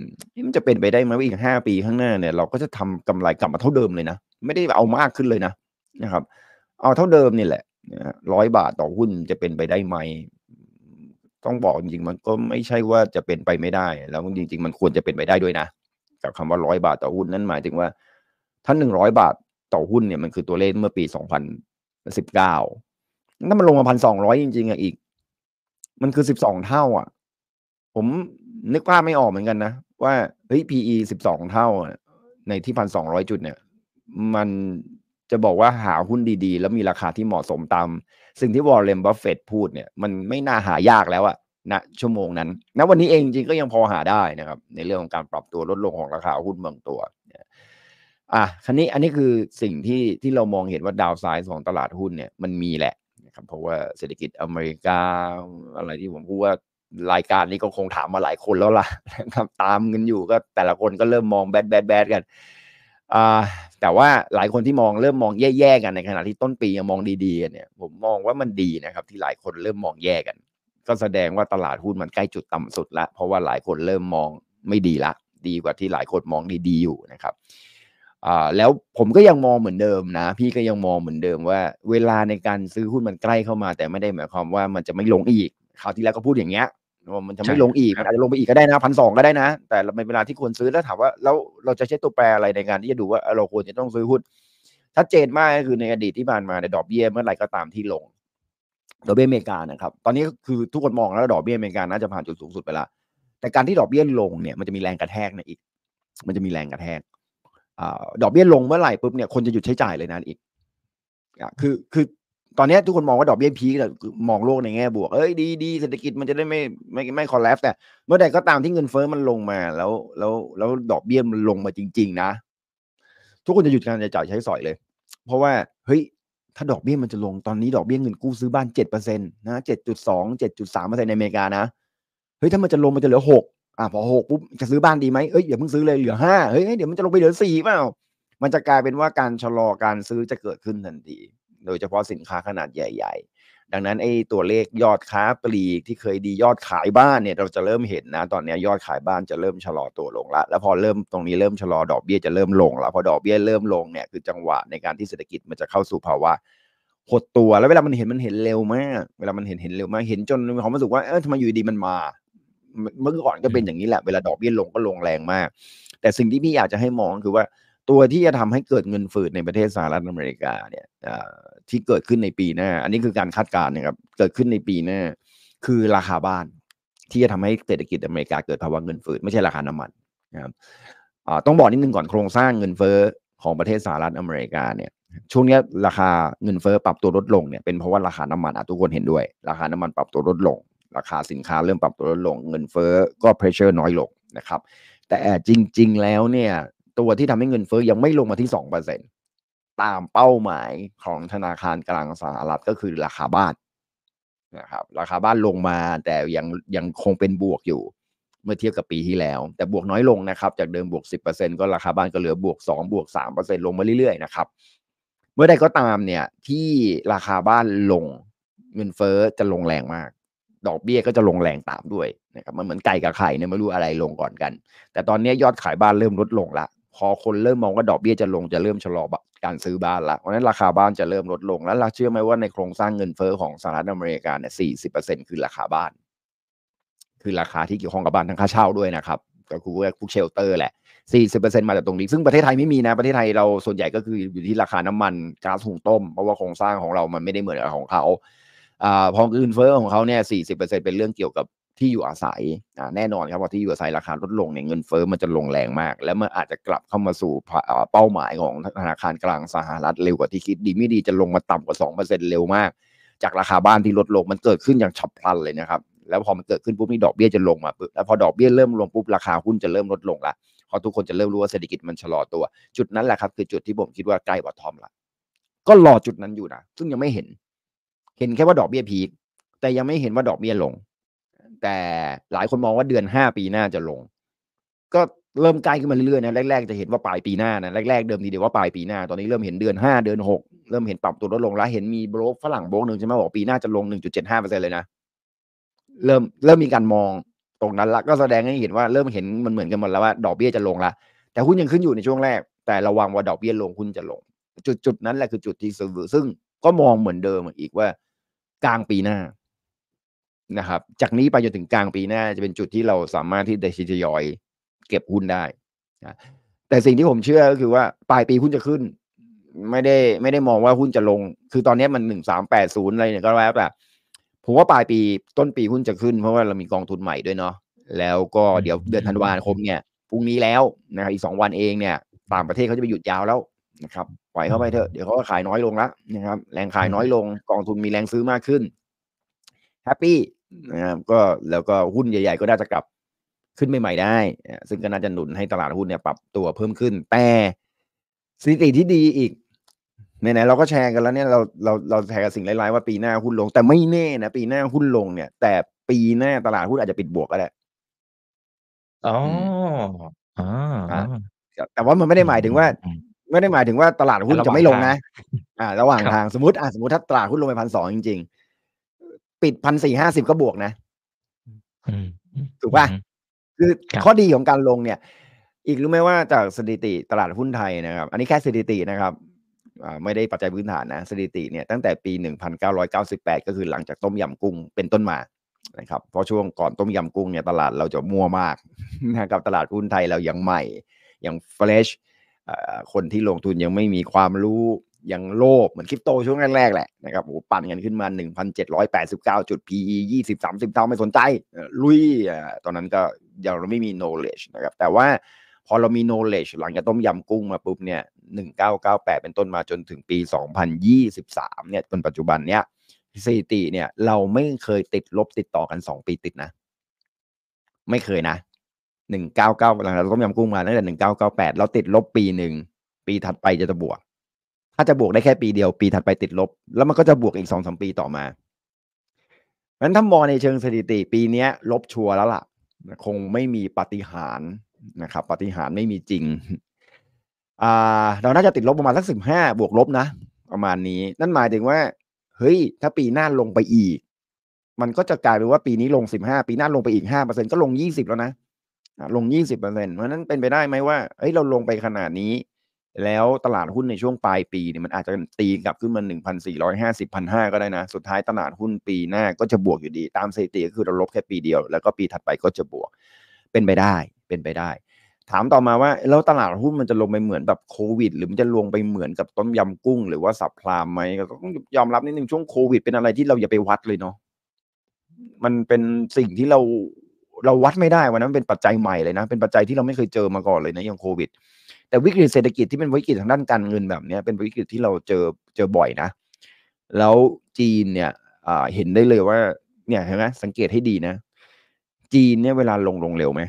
มันจะเป็นไปได้ไหมว่าอีกห้าปีข้างหน้าเนี่ย เราก็จะทำกำไรกลับมาเท่าเดิมเลยนะไม่ได้เอามากขึ้นเลยนะนะครับ เอาเท่าเดิมนี่แหละร้อยบาทต่อหุ้นจะเป็นไปได้ไหมต้องบอกจริงๆมันก็ไม่ใช่ว่าจะเป็นไปไม่ได้ แล้วจริง ๆ มันควรจะเป็นไปได้ด้วยนะกับคำว่าร้อยบาทต่อหุ้นนั่นหมายถึงว่า ถ้าหนึ่งร้อยบาทต่อหุ้นเนี่ยมันคือตัวเลขเมื่อปีสองพันสิบเก้าถ้ามันลงมาพันสองร้อยจริงๆอะอีก มันคือสิบสองเท่า อะ ผม นึกภาพไม่ออกเหมือนกันนะ ว่าเฮ้ย PE สิบสองเท่าในที่พันสองร้อยจุดเนี่ย มันจะบอกว่าหาหุ้นดีๆ แล้วมีราคาที่เหมาะสมตาม สิ่งที่วอร์เรนบัฟเฟตพูดเนี่ย มันไม่น่าหายากแล้วอะณชั่วโมงนั้นณวันนี้เองจริงก็ยังพอหาได้นะครับ ในเรื่องของการปรับตัวลดลงของราคาหุ้นบางตัวอะคันนี้อันนี้คือสิ่งที่ที่เรามองเห็นว่าดาวไซด์ของตลาดหุ้นเนี่ยมันมีแหละนะครับเพราะว่าเศรษฐกิจอเมริกาอะไรที่ผมพูดว่า รายการนี้ก็คงถามมาหลายคนแล้วล่ะนะครับตามกันอยู่ก็แต่ละคนก็เริ่มมองแบดแบดแบดกันอ่าแต่ว่าหลายคนที่มองเริ่มมองแย่ๆกันในขณะที่ต้นปียังมองดีๆเนี่ย ผมมองว่ามันดีนะครับ ที่หลายคนเริ่มมองแย่กัน ก็แสดงว่าตลาดหุ้นมันใกล้จุดต่ำสุดละเพราะว่าหลายคนเริ่มมองไม่ดีละ ดีกว่าที่หลายคนมองดีๆอยู่นะครับอ่าแล้วผมก็ยังมองเหมือนเดิมนะ พี่ก็ยังมองเหมือนเดิมว่า เวลาในการซื้อหุ้นมันใกล้เข้ามา แต่ไม่ได้หมายความว่ามันจะไม่ลงอีก คราวที่แล้วก็พูดอย่างเงี้ยว่ามันจะไม่ลงอีกมันอาจจะลงไปอีกก็ได้นะพันสองก็ได้นะ แต่ในเวลาที่ควรซื้อแล้วถามว่าแล้วเราจะใช้ตัวแปรอะไรในการที่จะดูว่าเราควรจะต้องซื้อหุ้นชัดเจนมากก็คือในอดีตที่ผ่านมาในดอกเบี้ยเมื่อไหร่ก็ตามที่ลงดอกเบี้ยอเมริกานะครับ ตอนนี้คือทุกคนมองแล้วดอกเบี้ยอเมริกาน่าจะผ่านจุดสูงสุดไปแล้วแต่การที่ดอกเบี้ยลงเนี่ยมันจะมีแรงกระแทกนะอีก มันจะมีแรงกระแทกพอดอกเบี้ยลงเมื่อไหร่ปุ๊บเนี่ยคนจะหยุดใช้จ่ายเลยนะอีกคือคือ ตอนนี้ทุกคนมองว่าดอกเบี้ย peak มองโลกในแง่บวก เอ้ยดีดีเศรษฐกิจมันจะได้ไม่ไม่ไม่ collapse แต่เมื่อใดก็ตามที่เงินเฟ้อมันลงมาแล้วแล้วแล้วดอกเบี้ยมันลงมาจริง ๆ นะ ทุกคนจะหยุดการจ่ายใช้สอยเลย เพราะว่าเฮ้ยถ้าดอกเบี้ยมันจะลงตอนนี้ดอกเบี้ยเงินกู้ซื้อบ้านเจ็ดเปอร์เซ็นต์นะเจ็ดจุดสองเจ็ดจุดสามเปอร์เซ็นต์ในอเมริกานะเฮ้ยถ้ามันจะลงมันจะเหลือหกอะพอหกปุ๊บจะซื้อบ้านดีไหมเอ้ยอย่าเพิ่งซื้อเลยเหลือห้าเฮ้ยเดี๋ยวมันจะลงไปเหลือสี่เปล่ามันจะกลายเป็นว่าการชะลอการซื้อจะเกิดขึ้นทันที โดยเฉพาะสินค้าขนาดใหญ่ ๆ ดังนั้นไอ้ตัวเลขยอดค้าปลีกที่เคยดียอดขายบ้านเนี่ยเราจะเริ่มเห็นนะ ตอนนี้ยอดขายบ้านจะเริ่มชะลอตัวลงละแล้วพอเริ่มตรงนี้เริ่มชะลอดอกเบี้ยจะเริ่มลงแล้วพอดอกเบี้ยเริ่มลงเนี่ยคือจังหวะในการที่เศรษฐกิจมันจะเข้าสู่ภาวะหดตัวแล้วเวลามันเห็นมันเห็นเร็วมากเวลามันเห็นเห็นเร็วมากเห็นจนมีความรู้สึกว่าเออทำไมอยู่ดีมันมา เมื่อก่อนก็เป็นอย่างนี้แหละเวลาดอกเบี้ยลงก็ลงแรงมาก แต่สิ่งที่พี่อยากจะให้มองคือว่าตัวที่จะทำให้เกิดเงินฝืดในประเทศสหรัฐอเมริกาเนี่ย ที่เกิดขึ้นในปีหน้า อันนี้คือการคาดการณ์นะครับ เกิดขึ้นในปีหน้า คือราคาบ้าน ที่จะทำให้เศรษฐกิจอเมริกาเกิดภาวะเงินฝืดไม่ใช่ราคาน้ำมันนะครับต้องบอกนิดนึงก่อนโครงสร้างเงินเฟ้อของประเทศสหรัฐอเมริกาเนี่ยช่วงนี้ราคาเงินเฟ้อปรับตัวลดลงเนี่ยเป็นเพราะว่าราคาน้ำมันทุกคนเห็นด้วย ราคาน้ำมันปรับตัวลดลง ราคาสินค้าเริ่มปรับตัวลดลง เงินเฟ้อก็เพรสเชอร์น้อยลงนะครับแต่จริง ๆ แล้วเนี่ยตัวที่ทำให้เงินเฟ้อยังไม่ลงมาที่สองเปอร์เซ็น ตามเป้าหมายของธนาคารกลางสหรัฐก็คือราคาบ้านนะครับราคาบ้านลงมาแต่ยังยังคงเป็นบวกอยู่ เมื่อเทียบกับปีที่แล้ว แต่บวกน้อยลงนะครับ จากเดิมบวก 10%ก็ราคาบ้านก็เหลือบวก 2 บวก 3%ลงมาเรื่อยๆนะครับเมื่อใดก็ตามเนี่ยที่ราคาบ้านลงเงินเฟ้อจะลงแรงมาก ดอกเบี้ยก็จะลงแรงตามด้วยนะครับมันเหมือนไก่กับไข่เนี่ยไม่รู้อะไรลงก่อนกัน แต่ตอนนี้ยอดขายบ้านเริ่มลดลงละ พอคนเริ่มมองว่าดอกเบี้ยจะลงจะเริ่มชะลอการซื้อบ้านละเพราะนั้นราคาบ้านจะเริ่มลดลง แล้วเราเชื่อไหมว่าในโครงสร้างเงินเฟ้อของสหรัฐอเมริกาเนี่ยสี่สิบเปอร์เซ็นคือราคาบ้าน คือราคาที่เกี่ยวข้องกับบ้านทั้งค่าเช่าด้วยนะครับก็คือพวกเชลเตอร์แหละสี่สิบเปอร์เซ็นมาจากตรงนี้ ซึ่งประเทศไทยไม่มีนะ ประเทศไทยเราส่วนใหญ่ก็คืออยู่ที่ราคาน้ำมันก๊าซหุงต้ม เพราะว่าโครงสร้างของเรามันไม่ได้เหมือนของเขาอ่าพอเงินเฟ้อของเขาเนี่ยสี่สิบเปอร์เซ็นเป็นเรื่องเกี่ยวกับ ที่อยู่อาศัยแน่นอนครับว่าที่อยู่อาศัยราคาลดลงเนี่ยเงินเฟ้อมันจะลงแรงมาก แล้วมันอาจจะกลับเข้ามาสู่เป้าหมายของธนาคารกลางสหรัฐเร็วกว่าที่คิดดีไม่ดีจะลงมาต่ำกว่า 2%เร็วมาก จากราคาบ้านที่ลดลงมันเกิดขึ้นอย่างฉับพลันเลยนะครับแล้วพอมันเกิดขึ้นปุ๊บนี่ดอกเบี้ยจะลงมาปุ๊บแล้วพอดอกเบี้ยเริ่มลงปุ๊บราคาหุ้นจะเริ่มลดลงละเพราะทุกคนจะเริ่มรู้ว่าเศรษฐกิจมันชะลอตัว จุดนั้นแหละครับ คือจุดที่ผมคิดว่าใกล้บอททอมละก็รอจุดนั้นอยู่นะซึ่งยังไม่เห็น เห็นแค่ว่าดอกเบี้ยพีคแต่ยังไม่เห็นว่าดอกเบี้ยลง แต่หลายคนมองว่าเดือนห้าปีหน้าจะลง ก็เริ่มใกล้ขึ้นมาเรื่อยๆนะแรกๆจะเห็นว่าปลายปีหน้านะแรกๆเดิมทีเดียวว่าปลายปีหน้าตอนนี้เริ่มเห็นเดือนห้าเดือนหกเริ่มเห็นปรับตัวลดลงแล้วเห็นมีโบรกฝรั่งโบรกหนึ่งใช่ไหมบอกปีหน้าจะลงหนึ่งจุดเจ็ดห้าเปอร์เซ็นเลยนะเริ่มเริ่มมีการมองตรงนั้นละก็แสดงให้เห็นว่าเริ่มเห็นมันเหมือนกันหมดแล้วว่าดอกเบี้ยจะลงละแต่หุ้นยังขึ้นอยู่ในช่วงแรก แต่ระวังว่าดอกเบี้ยลงหุ้นจะลง จุดจุดนั้นแหละคือจุดที่ซื้อซึ่งก็มองเหมือนเดิมอีกว่ากลางปีหน้า นะครับ จากนี้ไปจนถึงกลางปีหน้าจะเป็นจุดที่เราสามารถที่จะทยอยเก็บหุ้นได้นะแต่สิ่งที่ผมเชื่อก็คือว่าปลายปีหุ้นจะขึ้น ไม่ได้ไม่ได้มองว่าหุ้นจะลง คือตอนนี้มันหนึ่งสามแปดศูนย์อะไรเนี่ยก็แล้วแต่ผมว่าปลายปีต้นปีหุ้นจะขึ้น เพราะว่าเรามีกองทุนใหม่ด้วยเนาะแล้วก็เดี๋ยวเดือนธันวาคมเนี่ยพรุ่งนี้แล้วนะครับอีกสองวันเองเนี่ยต่างประเทศเขาจะไปหยุดยาวแล้วนะครับปล่อยเข้าไปเถอะเดี๋ยวเขาก็ขายน้อยลงแล้วนะครับแรงขายน้อยลงกองทุนมีแรงซื้อมากขึ้นแฮปปี้ นะครับก็แล้วก็หุ้นใหญ่ ๆ ก็น่าจะกลับขึ้นใหม่ๆได้ ซึ่งก็น่าจะหนุนให้ตลาดหุ้นเนี่ยปรับตัวเพิ่มขึ้น แต่สถิติที่ดีอีกไหนๆเราก็แชร์กันแล้วเนี่ยเราเราเราแชร์กับสิ่งร้ายๆว่าปีหน้าหุ้นลง แต่ไม่แน่นะปีหน้าหุ้นลงเนี่ย แต่ปีหน้าตลาดหุ้นอาจจะปิดบวกก็ได้อ๋ออ๋ออะแต่ว่ามันไม่ได้หมายถึงว่าอืมไม่ได้หมายถึงว่าตลาดหุ้นระหว่างจะไม่ลงนะ อ่า ระหว่างครับทางสมมติอ่าสมมติถ้าตลาดหุ้นลงไปพันสองจริงๆ ปิดพันสี่ห้าสิบก็บวกนะอืมถูกป่ะคือครับข้อดีของการลงเนี่ย อีกรู้ไหมว่าจากสถิติตลาดหุ้นไทยนะครับ อันนี้แค่สถิตินะครับอ่าไม่ได้ปัจจัยพื้นฐานนะสถิติเนี่ยตั้งแต่ปี 1998 ก็คือหลังจากต้มยำกุ้งเป็นต้นมานะครับเพราะช่วงก่อนต้มยำกุ้งเนี่ยตลาดเราจะมั่วมากนะครับตลาดหุ้นไทยเรายังใหม่ยังเฟรชคนที่ลงทุนยังไม่มีความรู้ ยังโลภเหมือนคริปโตช่วงแรกๆแหละนะครับโอ้ปั่นกันขึ้นมา 1,789 จุด PE 20 30 เท่าไม่สนใจลุยตอนนั้นก็ยังเราไม่มี knowledge นะครับแต่ว่าพอเรามี knowledge หลังจากต้มยำกุ้งมาปุ๊บเนี่ย 1998 เป็นต้นมาจนถึงปี 2023 เนี่ยจนปัจจุบันเนี่ยสถิติเนี่ยเราไม่เคยติดลบติดต่อกัน 2 ปีติดนะ ไม่เคยนะ 199 หลังจากต้มยำกุ้งมาตั้งแต่ 1998 เราติดลบปีหนึ่ง ปีถัดไปจะจะบวก ถ้าจะบวกได้แค่ปีเดียว ปีถัดไปติดลบ แล้วมันก็จะบวกอีกสองสามปีต่อมาเพราะฉะนั้นถ้ามองในเชิงสถิติ ปีนี้ลบชัวร์แล้วล่ะ คงไม่มีปฏิหารนะครับปฏิหารไม่มีจริงอ่าเราน่าจะติดลบประมาณสักสิบห้าบวกลบนะ ประมาณนี้ นั่นหมายถึงว่าเฮ้ย ถ้าปีหน้าลงไปอีก มันก็จะกลายเป็นว่าปีนี้ลงสิบห้าปีหน้าลงไปอีกห้าเปอร์เซ็นก็ลงยี่สิบแล้วนะลงยี่สิบเปอร์เซ็นเพราะฉะนั้นเป็นไปได้ไหมว่าเฮ้ยเราลงไปขนาดนี้ แล้วตลาดหุ้นในช่วงปลายปีเนี่ยมันอาจจะตีกลับขึ้นมาหนึ่งพันสี่ร้อยห้าสิบพันห้าก็ได้นะ สุดท้ายตลาดหุ้นปีหน้าก็จะบวกอยู่ดี ตามสถิติก็คือเราลบแค่ปีเดียว แล้วก็ปีถัดไปก็จะบวก เป็นไปได้ เป็นไปได้ ถามต่อมาว่าแล้วตลาดหุ้นมันจะลงไปเหมือนแบบโควิด หรือมันจะลงไปเหมือนกับต้มยำกุ้ง หรือว่าสับพลามไหมก็ต้องยอมรับนิดนึงช่วงโควิด เป็นอะไรที่เราอย่าไปวัดเลยเนาะ มันเป็นสิ่งที่เราเราวัดไม่ได้วันนั้นเป็นปัจจัยใหม่เลยนะ เป็นปัจจัยที่เราไม่เคยเจอมาก่อนเลยนะอย่างโควิด แต่วิกฤตเศรษฐกิจที่เป็นวิกฤตทางด้านการเงินแบบนี้เป็นวิกฤตที่เราเจอเจอบ่อยนะ แล้วจีนเนี่ยเห็นได้เลยว่า เนี่ยเห็นไหมสังเกตให้ดีนะ จีนเนี่ยเวลาลงลงเร็วไหม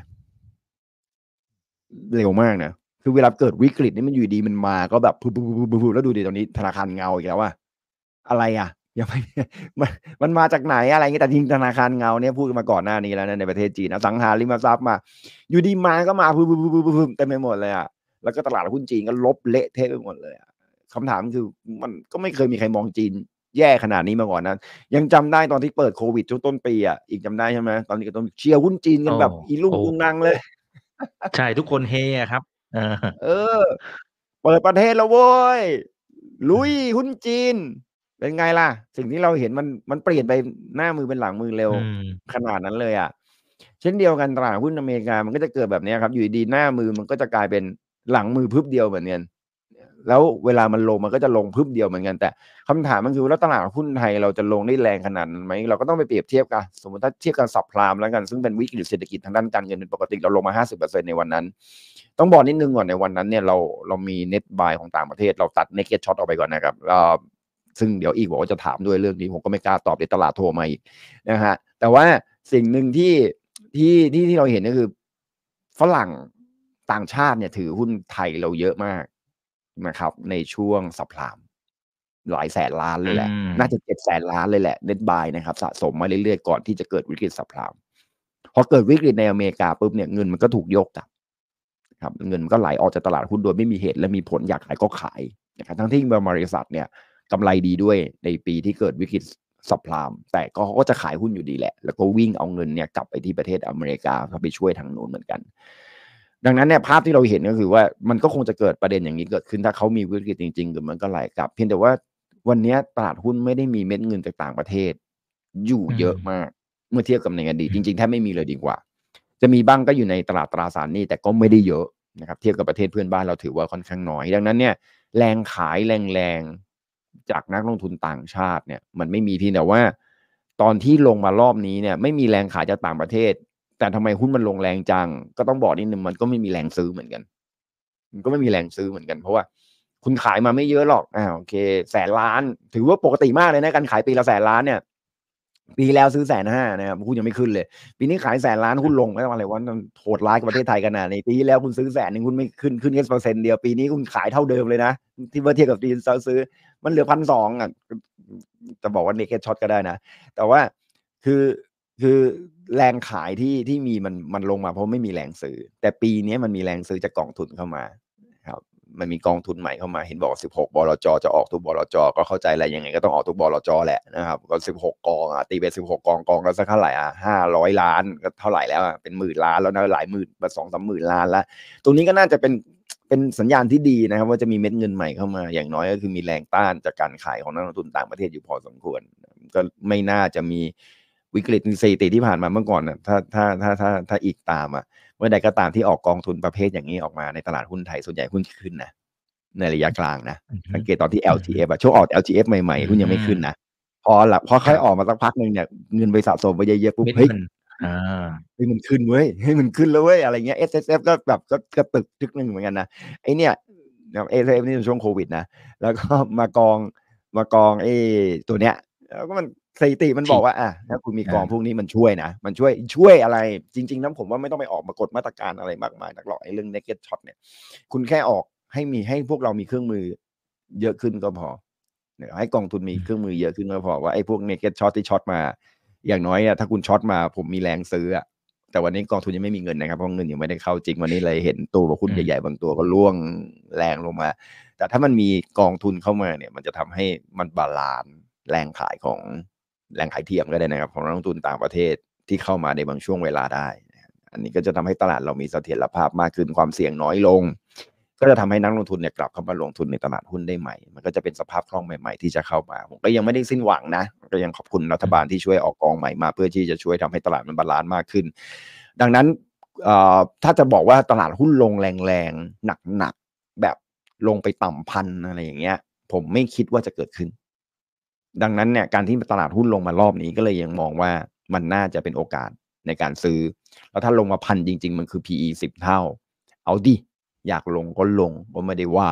เร็วมากนะคือเวลาเกิดวิกฤตนี่มันอยู่ดีมันมาก็แบบปุ๊บปุ๊บปุ๊บปุ๊บแล้วดูดิตอนนี้ธนาคารเงาอีกแล้วว่าอะไรอะยังไม่มันมันมาจากไหนอะไรเงี้ยแต่จริงธนาคารเงาเนี่ยพูดมาก่อนหน้านี้แล้วนะในประเทศจีนอสังหาริมทรัพย์มา อยู่ดีมาก็มาปุ๊บปุ๊บปุ๊บปุ๊บเต็มไปหมดเลยอะ แล้วก็ตลาดหุ้นจีนก็ลบเละเทะไปหมดเลยอะคำถามคือมันก็ไม่เคยมีใครมองจีนแย่ขนาดนี้มาก่อนนะ ยังจำได้ตอนที่เปิดโควิดช่วงต้นปีอะอีกจำได้ใช่ไหมตอนนี้ก็ต้องเชียร์หุ้นจีนกันแบบโอ้อีลุ่งโอ้ลุงนังเลย ใช่ทุกคนเฮอะครับเออเออ เปิดประเทศแล้วโว้ย ลุยหุ้นจีน เป็นไงล่ะ สิ่งที่เราเห็นมันมันเปลี่ยนไปหน้ามือเป็นหลังมือเร็วอืมขนาดนั้นเลยอะ เช่นเดียวกันตลาดหุ้นอเมริกามันก็จะเกิดแบบเนี้ยครับ อยู่ดีๆหน้ามือมันก็จะกลายเป็น หลังมือพึบเดียวเหมือนกันแล้วเวลามันลงมันก็จะลงพึบเดียวเหมือนกัน แต่คำถามมันคือแล้วตลาดหุ้นไทยเราจะลงได้แรงขนาดไหมเราก็ต้องไปเปรียบเทียบกัน สมมติถ้าเทียบกัน subprime แล้วกันซึ่งเป็นวิกฤตเศรษฐกิจทางด้านการเงินเป็นปกติเราลงมา 50%ในวันนั้น ต้องบอกนิดนึงก่อนในวันนั้นเนี่ยเราเรามี net buy ของต่างประเทศ เราตัด naked short ออกไปก่อนนะครับซึ่งเดี๋ยวอีกบอกว่าจะถามด้วยเรื่องนี้ผมก็ไม่กล้าตอบเดี๋ยวตลาดโทรมาอีกนะฮะแต่ว่าสิ่งหนึ่งที่ที่ที่ที่เราเห็นก็คือฝรั่ง ต่างชาติเนี่ยถือหุ้นไทยเราเยอะมากนะครับ ในช่วงสัปดาห์หลายแสนล้านเลยแหละ น่าจะเจ็ดแสนล้านเลยแหละเน็ตบายนะครับ สะสมมาเรื่อยๆ ก่อนที่จะเกิดวิกฤตสัปดาห์พอเกิดวิกฤตในอเมริกาปุ๊บเนี่ยเงินมันก็ถูกยกกลับครับ เงินมันก็ไหลออกจากตลาดหุ้นโดยไม่มีเหตุและมีผลอยากขายก็ขายนะครับทั้งที่บริษัทเนี่ยกำไรดีด้วยในปีที่เกิดวิกฤตสัปดาห์แต่ก็เขาก็จะขายหุ้นอยู่ดีแหละ แล้วก็วิ่งเอาเงินเนี่ยกลับไปที่ประเทศอเมริกาเพื่อไปช่วยทางโน้นเหมือนกัน ดังนั้นเนี่ยภาพที่เราเห็นก็คือว่ามันก็คงจะเกิดประเด็นอย่างนี้เกิดขึ้นถ้าเขามีวิกฤตจริงๆมันก็ไหลกลับ เพียงแต่ว่าวันนี้ตลาดหุ้นไม่ได้มีเม็ดเงินจากต่างประเทศ อยู่เยอะมาก เมื่อเทียบกับในอดีตจริงๆแทบไม่มีเลยดีกว่า จะมีบ้างก็อยู่ในตลาดตราสารหนี้แต่ก็ไม่ได้เยอะนะครับเทียบกับประเทศเพื่อนบ้านเราถือว่าค่อนข้างน้อย ดังนั้นเนี่ยแรงขายแรงๆจากนักลงทุนต่างชาติเนี่ย มันไม่มีเพียงแต่ว่า ตอนที่ลงมารอบนี้เนี่ย ไม่มีแรงขายจากต่างประเทศ แต่ทำไมหุ้นมันลงแรงจัง ก็ต้องบอกนิดนึงมันก็ไม่มีแรงซื้อเหมือนกัน มันก็ไม่มีแรงซื้อเหมือนกัน เพราะว่าคุณขายมาไม่เยอะหรอกอ่าโอเค แสนล้าน ถือว่าปกติมากเลยนะการขายปีละแสนล้านเนี่ย ปีแล้วซื้อแสนห้านะครับหุ้นยังไม่ขึ้นเลย ปีนี้ขายแสนล้านหุ้นลงไม่ต้องอะไรว่าโหดร้ายกับประเทศไทยกันนะในปีแล้วคุณซื้อแสนหนึ่งคุณไม่ขึ้นขึ้นแค่เปอร์เซ็นต์เดียวปีนี้คุณขายเท่าเดิมเลยนะที่เมื่อเทียบกับปีซื้อ มันเหลือพันสองอะจะบอกว่าเนกเก็ตช็อตก็ได้นะแต่ว่าคือ คือแรงขายที่ที่มีมันมันลงมาเพราะไม่มีแรงซื้อ แต่ปีนี้มันมีแรงซื้อจากกองทุนเข้ามาครับมันมีกองทุนใหม่เข้ามาเห็นบอก 16 บลจจะออกทุกบลจก็เข้าใจอะไรยังไงก็ต้องออกทุกบลจแหละนะครับก็ 16 กองอะตีเป็น 16 กองกองแล้วสักเท่าไหร่อะ500 ล้านก็เท่าไหร่แล้วอะเป็นหมื่นล้านแล้วนะหลายหมื่นมาสองสามหมื่นล้านแล้ว ตรงนี้ก็น่าจะเป็นเป็นสัญญาณที่ดีนะครับ ว่าจะมีเม็ดเงินใหม่เข้ามา อย่างน้อยก็คือมีแรงต้านจากการขายของนักลงทุนต่างประเทศอยู่พอสมควร ก็ไม่น่าจะมี วิกฤตสถิติที่ผ่านมาเมื่อก่อนนะถ้าถ้าถ้าถ้าถ้าอีกตามอะเมื่อใดก็ตามที่ออกกองทุนประเภทอย่างนี้ออกมาในตลาดหุ้นไทยส่วนใหญ่หุ้นขึ้นนะในระยะกลางนะสังเกตตอนที่ LTF อะช่วงออก LTF ใหม่ๆหุ้นยังไม่ขึ้นนะพอหลับพอค่อยออกมาสักพักหนึ่งเนี่ยเงินไปสะสมไปเยอะๆปุ๊บเฮ้ยเฮ้ยมันขึ้นเว้ยให้มันขึ้นแล้วเว้ยอะไรเงี้ย SSF ก็แบบก็กระตึกทึกหนึ่งเหมือนกันนะไอเนี่ย SSF นี่ช่วงโควิดนะแล้วก็มากองมากองไอตัวเนี้ยแล้วก็มัน สถิติมันบอกว่าอะถ้าคุณมีกองพวกนี้มันช่วยนะ มันช่วยช่วยอะไร จริง ๆนั้นผมว่าไม่ต้องไปออกมากฎมาตรการอะไรมากมายนักหรอกไอ้เรื่อง naked short เนี่ย คุณแค่ออกให้มีให้พวกเรามีเครื่องมือเยอะขึ้นก็พอเนี่ยให้กองทุนมีเครื่องมือเยอะขึ้นก็พอว่าไอ้พวกเนเก็ตช็อตที่ช็อตมา อย่างน้อยอะถ้าคุณช็อตมาผมมีแรงซื้ออะแต่วันนี้กองทุนยังไม่มีเงินนะครับเพราะเงินยังไม่ได้เข้าจริงวันนี้เลยเห็นตัวหุ้นใหญ่ๆบางตัวก็ล่วงแรงลงมา แต่ถ้ามันมีกองทุนเข้ามาเนี่ย มันจะทำให้มันบาลานแรงขายของ แรงขายเทียมก็ได้นะครับ ของนักลงทุนต่างประเทศที่เข้ามาในบางช่วงเวลาได้ อันนี้ก็จะทำให้ตลาดเรามีเสถียรภาพมากขึ้นความเสี่ยงน้อยลง ก็จะทำให้นักลงทุนเนี่ยกลับเข้ามาลงทุนในตลาดหุ้นได้ใหม่ มันก็จะเป็นสภาพคล่องใหม่ ๆ ที่จะเข้ามา ผมก็ยังไม่ได้สิ้นหวังนะ ก็ยังขอบคุณรัฐบาลที่ช่วยออกกองใหม่มา เพื่อที่จะช่วยทำให้ตลาดมัน balance มากขึ้น ดังนั้นถ้าจะบอกว่าตลาดหุ้นลงแรงๆหนักๆแบบลงไปต่ำพันอะไรอย่างเงี้ย ผมไม่คิดว่าจะเกิดขึ้น ดังนั้นเนี่ยการที่ตลาดหุ้นลงมารอบนี้ก็เลยยังมองว่ามันน่าจะเป็นโอกาสในการซื้อ แล้วถ้าลงมาพันจริง ๆ มันคือ PE สิบเท่า เอาดิ อยากลงก็ลงก็ไม่ได้ว่า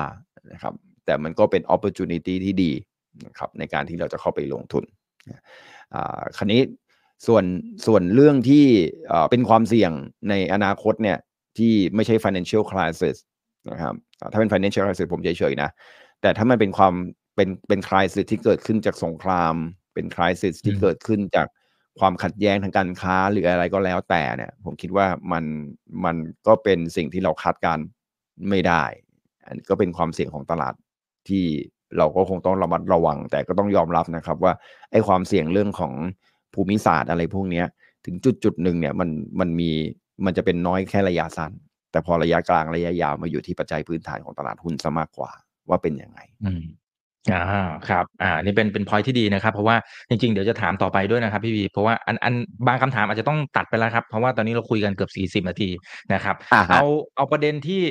นะครับ แต่มันก็เป็น opportunity ที่ดีนะครับในการที่เราจะเข้าไปลงทุนคราวนี้ส่วนส่วนเรื่องที่เป็นความเสี่ยงในอนาคตเนี่ยที่ไม่ใช่ financial crisis นะครับถ้าเป็น financial crisis ผมเฉยๆนะ แต่ถ้ามันเป็นความ เป็นเป็น crisis ที่เกิดขึ้นจากสงคราม เป็น crisis ที่เกิดขึ้นจากความขัดแย้งทางการค้าหรืออะไรก็แล้วแต่เนี่ย ผมคิดว่ามันมันก็เป็นสิ่งที่เราคาดการไม่ได้ อันก็เป็นความเสี่ยงของตลาดที่เราก็คงต้องระมัดระวัง แต่ก็ต้องยอมรับนะครับว่าไอ้ความเสี่ยงเรื่องของภูมิศาสตร์อะไรพวกนี้ถึงจุดจุดหนึ่งเนี่ยมันมันมีมันจะเป็นน้อยแค่ระยะสั้น แต่พอระยะกลางระยะยาวมาอยู่ที่ปัจจัยพื้นฐานของตลาดหุ้นซะมากกว่า ว่าเป็นยังไง อืมอ่าครับ อ่า นี่เป็นเป็นพอยที่ดีนะครับ เพราะว่าจริง ๆ เดี๋ยวจะถามต่อไปด้วยนะครับพี่วีเพราะว่าอันอันบางคำถามอาจจะต้องตัดไปแล้วครับ เพราะว่าตอนนี้เราคุยกันเกือบสี่สิบนาทีนะครับเอาเอาประเด็นที่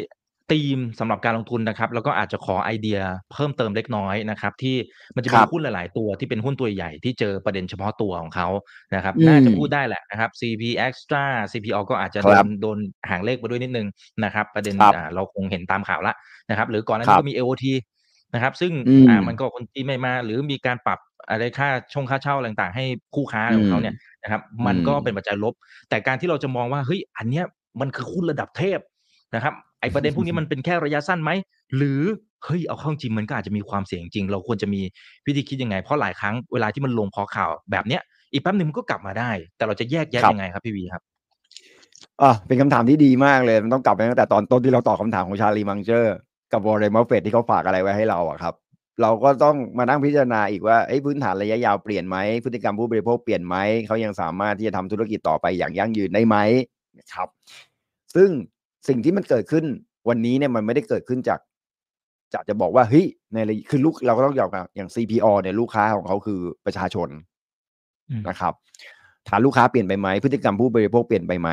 ธีมสำหรับการลงทุนนะครับ แล้วก็อาจจะขอไอเดียเพิ่มเติมเล็กน้อยนะครับ ที่มันจะมีหุ้นหลาย ๆ ตัวที่เป็นหุ้นตัวใหญ่ที่เจอประเด็นเฉพาะตัวของเขานะครับน่าจะพูดได้แหละนะครับ CP Extra CPO ก็อาจจะโดนโดนห่างเลขไปด้วยนิดนึงนะครับ ประเด็นอ่าเราคงเห็นตามข่าวละนะครับ หรือก่อนหน้านี้ก็มี AOT นะครับ ซึ่งอ่ามันก็คนที่ไม่มา หรือมีการปรับอะไรค่าช่องค่าเช่าอะไรต่างๆ ให้คู่ค้าของเขาเนี่ยนะครับ มันก็เป็นปัจจัยลบ แต่การที่เราจะมองว่าเฮ้ยอันเนี้ยมันคือหุ้นระดับเทพนะครับไอ้ประเด็นพวกนี้มันเป็นแค่ระยะสั้นไหมหรือเฮ้ยเอาเข้าจริงมันก็อาจจะมีความเสี่ยงจริง เราควรจะมีวิธีคิดยังไง เพราะหลายครั้งเวลาที่มันลงพอข่าวแบบเนี้ยอีกแป๊บหนึ่งมันก็กลับมาได้ แต่เราจะแยกแยะยังไงครับพี่วีครับอะเป็นคำถามที่ดีมากเลย มันต้องกลับไปตั้งแต่ตอนต้นที่เราตอบคำถามของชาลีมังเจอร์ กับวอร์เรนบัฟเฟตที่เขาฝากอะไรไว้ให้เราอะครับ เราก็ต้องมานั่งพิจารณาอีกว่าไอ้พื้นฐานระยะยาวเปลี่ยนไหมพฤติกรรมผู้บริโภคเปลี่ยนไหมเขายังสามารถที่จะทำธุรกิจต่อไปอย่างยั่งยืนได้ไหมนะครับ ซึ่งสิ่งที่มันเกิดขึ้นวันนี้เนี่ยมันไม่ได้เกิดขึ้นจากจะจะบอกว่าเฮ้ยในคือลูกเราก็ต้องยอมรับอย่าง CPO เนี่ยลูกค้าของเขาคือประชาชนอืมนะครับ ฐานลูกค้าเปลี่ยนไปไหมพฤติกรรมผู้บริโภคเปลี่ยนไปไหม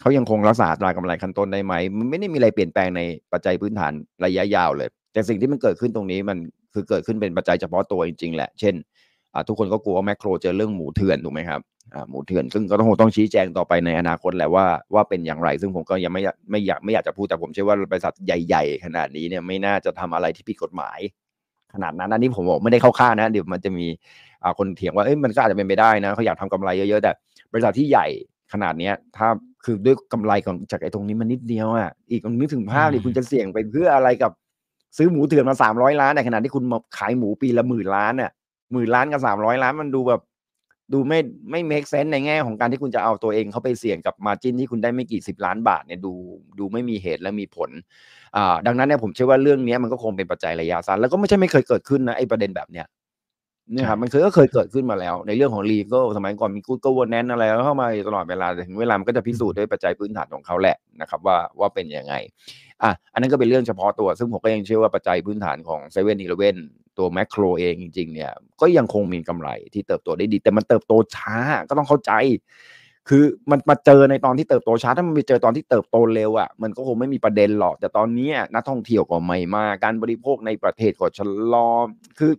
เขายังคงรักษาตรากำไรขั้นต้นได้ไหมมันไม่ได้มีอะไรเปลี่ยนแปลงในปัจจัยพื้นฐานระยะยาวเลย แต่สิ่งที่มันเกิดขึ้นตรงนี้มันคือเกิดขึ้นเป็นปัจจัยเฉพาะตัวจริงๆแหละ เช่นทุกคนก็กลัวว่าแมคโครเจอเรื่องหมูเถื่อนถูกไหมครับหมูเถื่อนซึ่งก็ต้องต้องชี้แจงต่อไปในอนาคตแหละว่าว่าเป็นอย่างไร ซึ่งผมก็ยังไม่ไม่อยากไม่อยากจะพูดแต่ผมเชื่อว่าบริษัทใหญ่ ๆ ขนาดนี้เนี่ยไม่น่าจะทำอะไรที่ผิดกฎหมาย ขนาดนั้นอันนี้ผมบอกไม่ได้เข้าข้างนะเดี๋ยวมันจะมีอ่าคนเถียงว่าเอ้ยมันก็อาจจะเป็นไปได้นะเขาอยากทำกำไรเยอะๆแต่บริษัทที่ใหญ่ขนาดเนี้ยถ้าคือด้วยกำไรของจากไอ้ตรงนี้มันนิดเดียวอะอีกนึกถึงภาพดิอืมคุณจะเสี่ยงไปเพื่ออะไรกับซื้อหมูเถื่อนมาสามร้อยล้านในขณะที่คุณมาขายหมูปีละหมื่นล้านอะหมื่นล้านกับสามร้อยล้านมันดูแบบ ดูไม่ไม่ make sense ในแง่ของการที่คุณจะเอาตัวเองเข้าไปเสี่ยงกับมาจินที่คุณได้ไม่กี่สิบล้านบาทเนี่ยดูดูไม่มีเหตุและมีผลอ่าดังนั้นเนี่ยผมเชื่อว่าเรื่องเนี้ยมันก็คงเป็นปัจจัยระยะสั้นแล้วก็ไม่ใช่ไม่เคยเกิดขึ้นนะไอ้ประเด็นแบบเนี้ย เนี่ยครับมันเคยก็เคยเกิดขึ้นมาแล้ว ในเรื่องของ legal สมัยก่อนมี good governance อะไรเข้ามาตลอดเวลาแต่ถึงเวลามันก็จะพิสูจน์ด้วยปัจจัยพื้นฐานของเขาแหละนะครับ ว่าว่าเป็นยังไงอะอันนั้นก็เป็นเรื่องเฉพาะตัว ซึ่งผมก็ยังเชื่อว่าปัจจัยพื้นฐานของเซเว่นอีเลเว่นตัวแมคโครเองจริง ๆ เนี่ย ก็ยังคงมีกำไรที่เติบโตได้ดี แต่มันเติบโตช้าก็ต้องเข้าใจ คือมันมาเจอในตอนที่เติบโตช้าถ้ามันไปเจอตอนที่เติบโตเร็วอะมันก็คงไม่มีประเด็นหรอกแต่ตอนนี้นักท่องเที่ยวก็ไม่มาการบริโภคในประเทศก็ชะลอคือ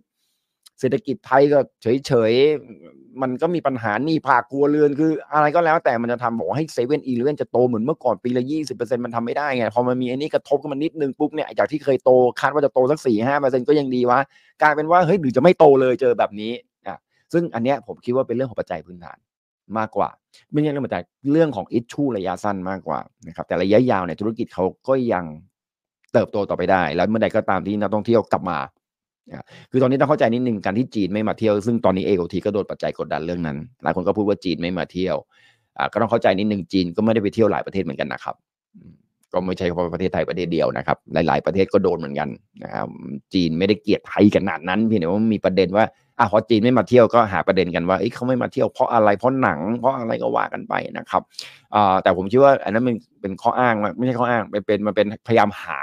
เศรษฐกิจไทยก็เฉยๆ มันก็มีปัญหาหนี้ภาคครัวเรือนคืออะไรก็แล้วแต่มันจะทำบอกให้เซเว่นอีเลเว่นจะโตเหมือนเมื่อก่อนปีละยี่สิบเปอร์เซ็นมันทำไม่ได้ไง พอมันมีอันนี้กระทบกันมานิดนึงปุ๊บเนี่ย จากที่เคยโตคาดว่าจะโตสักสี่ห้าเปอร์เซ็นก็ยังดีวะกลายเป็นว่าเฮ้ยหรือจะไม่โตเลยเจอแบบนี้อะซึ่งอันเนี้ยผมคิดว่าเป็นเรื่องของปัจจัยพื้นฐานมากกว่า ไม่ใช่เรื่องปัจจัยเรื่องของอิชชูระยะสั้นมากกว่านะครับแต่ระยะยาวเนี่ยธุรกิจเขาก็ยังเติบโตต่อไปได้ แล้วเมื่อใดก็ตามที่นักท่องเที่ยวกลับมา คือตอนนี้ต้องเข้าใจนิดหนึ่งการที่จีนไม่มาเที่ยวซึ่งตอนนี้ AOT ก็โดนปัจจัยกดดันเรื่องนั้นหลายคนก็พูดว่าจีนไม่มาเที่ยวก็ต้องเข้าใจนิดหนึ่งจีนก็ไม่ได้ไปเที่ยวหลายประเทศเหมือนกันนะครับก็ไม่ใช่เฉพาะประเทศไทยประเทศเดียวนะครับ หลาย ๆ ประเทศก็โดนเหมือนกันนะครับจีนไม่ได้เกลียดไทยขนาดนั้นเพียงแต่ว่ามีประเด็นว่าอะพอจีนไม่มาเที่ยวก็หาประเด็นกันว่าเอ้ยเขาไม่มาเที่ยวเพราะอะไรเพราะหนัง เพราะอะไรก็ว่ากันไปนะครับอ่าแต่ผมคิดว่าอันนั้นมันเป็นข้ออ้างไม่ใช่ข้ออ้างเป็นเป็นมันเป็นพยายามหา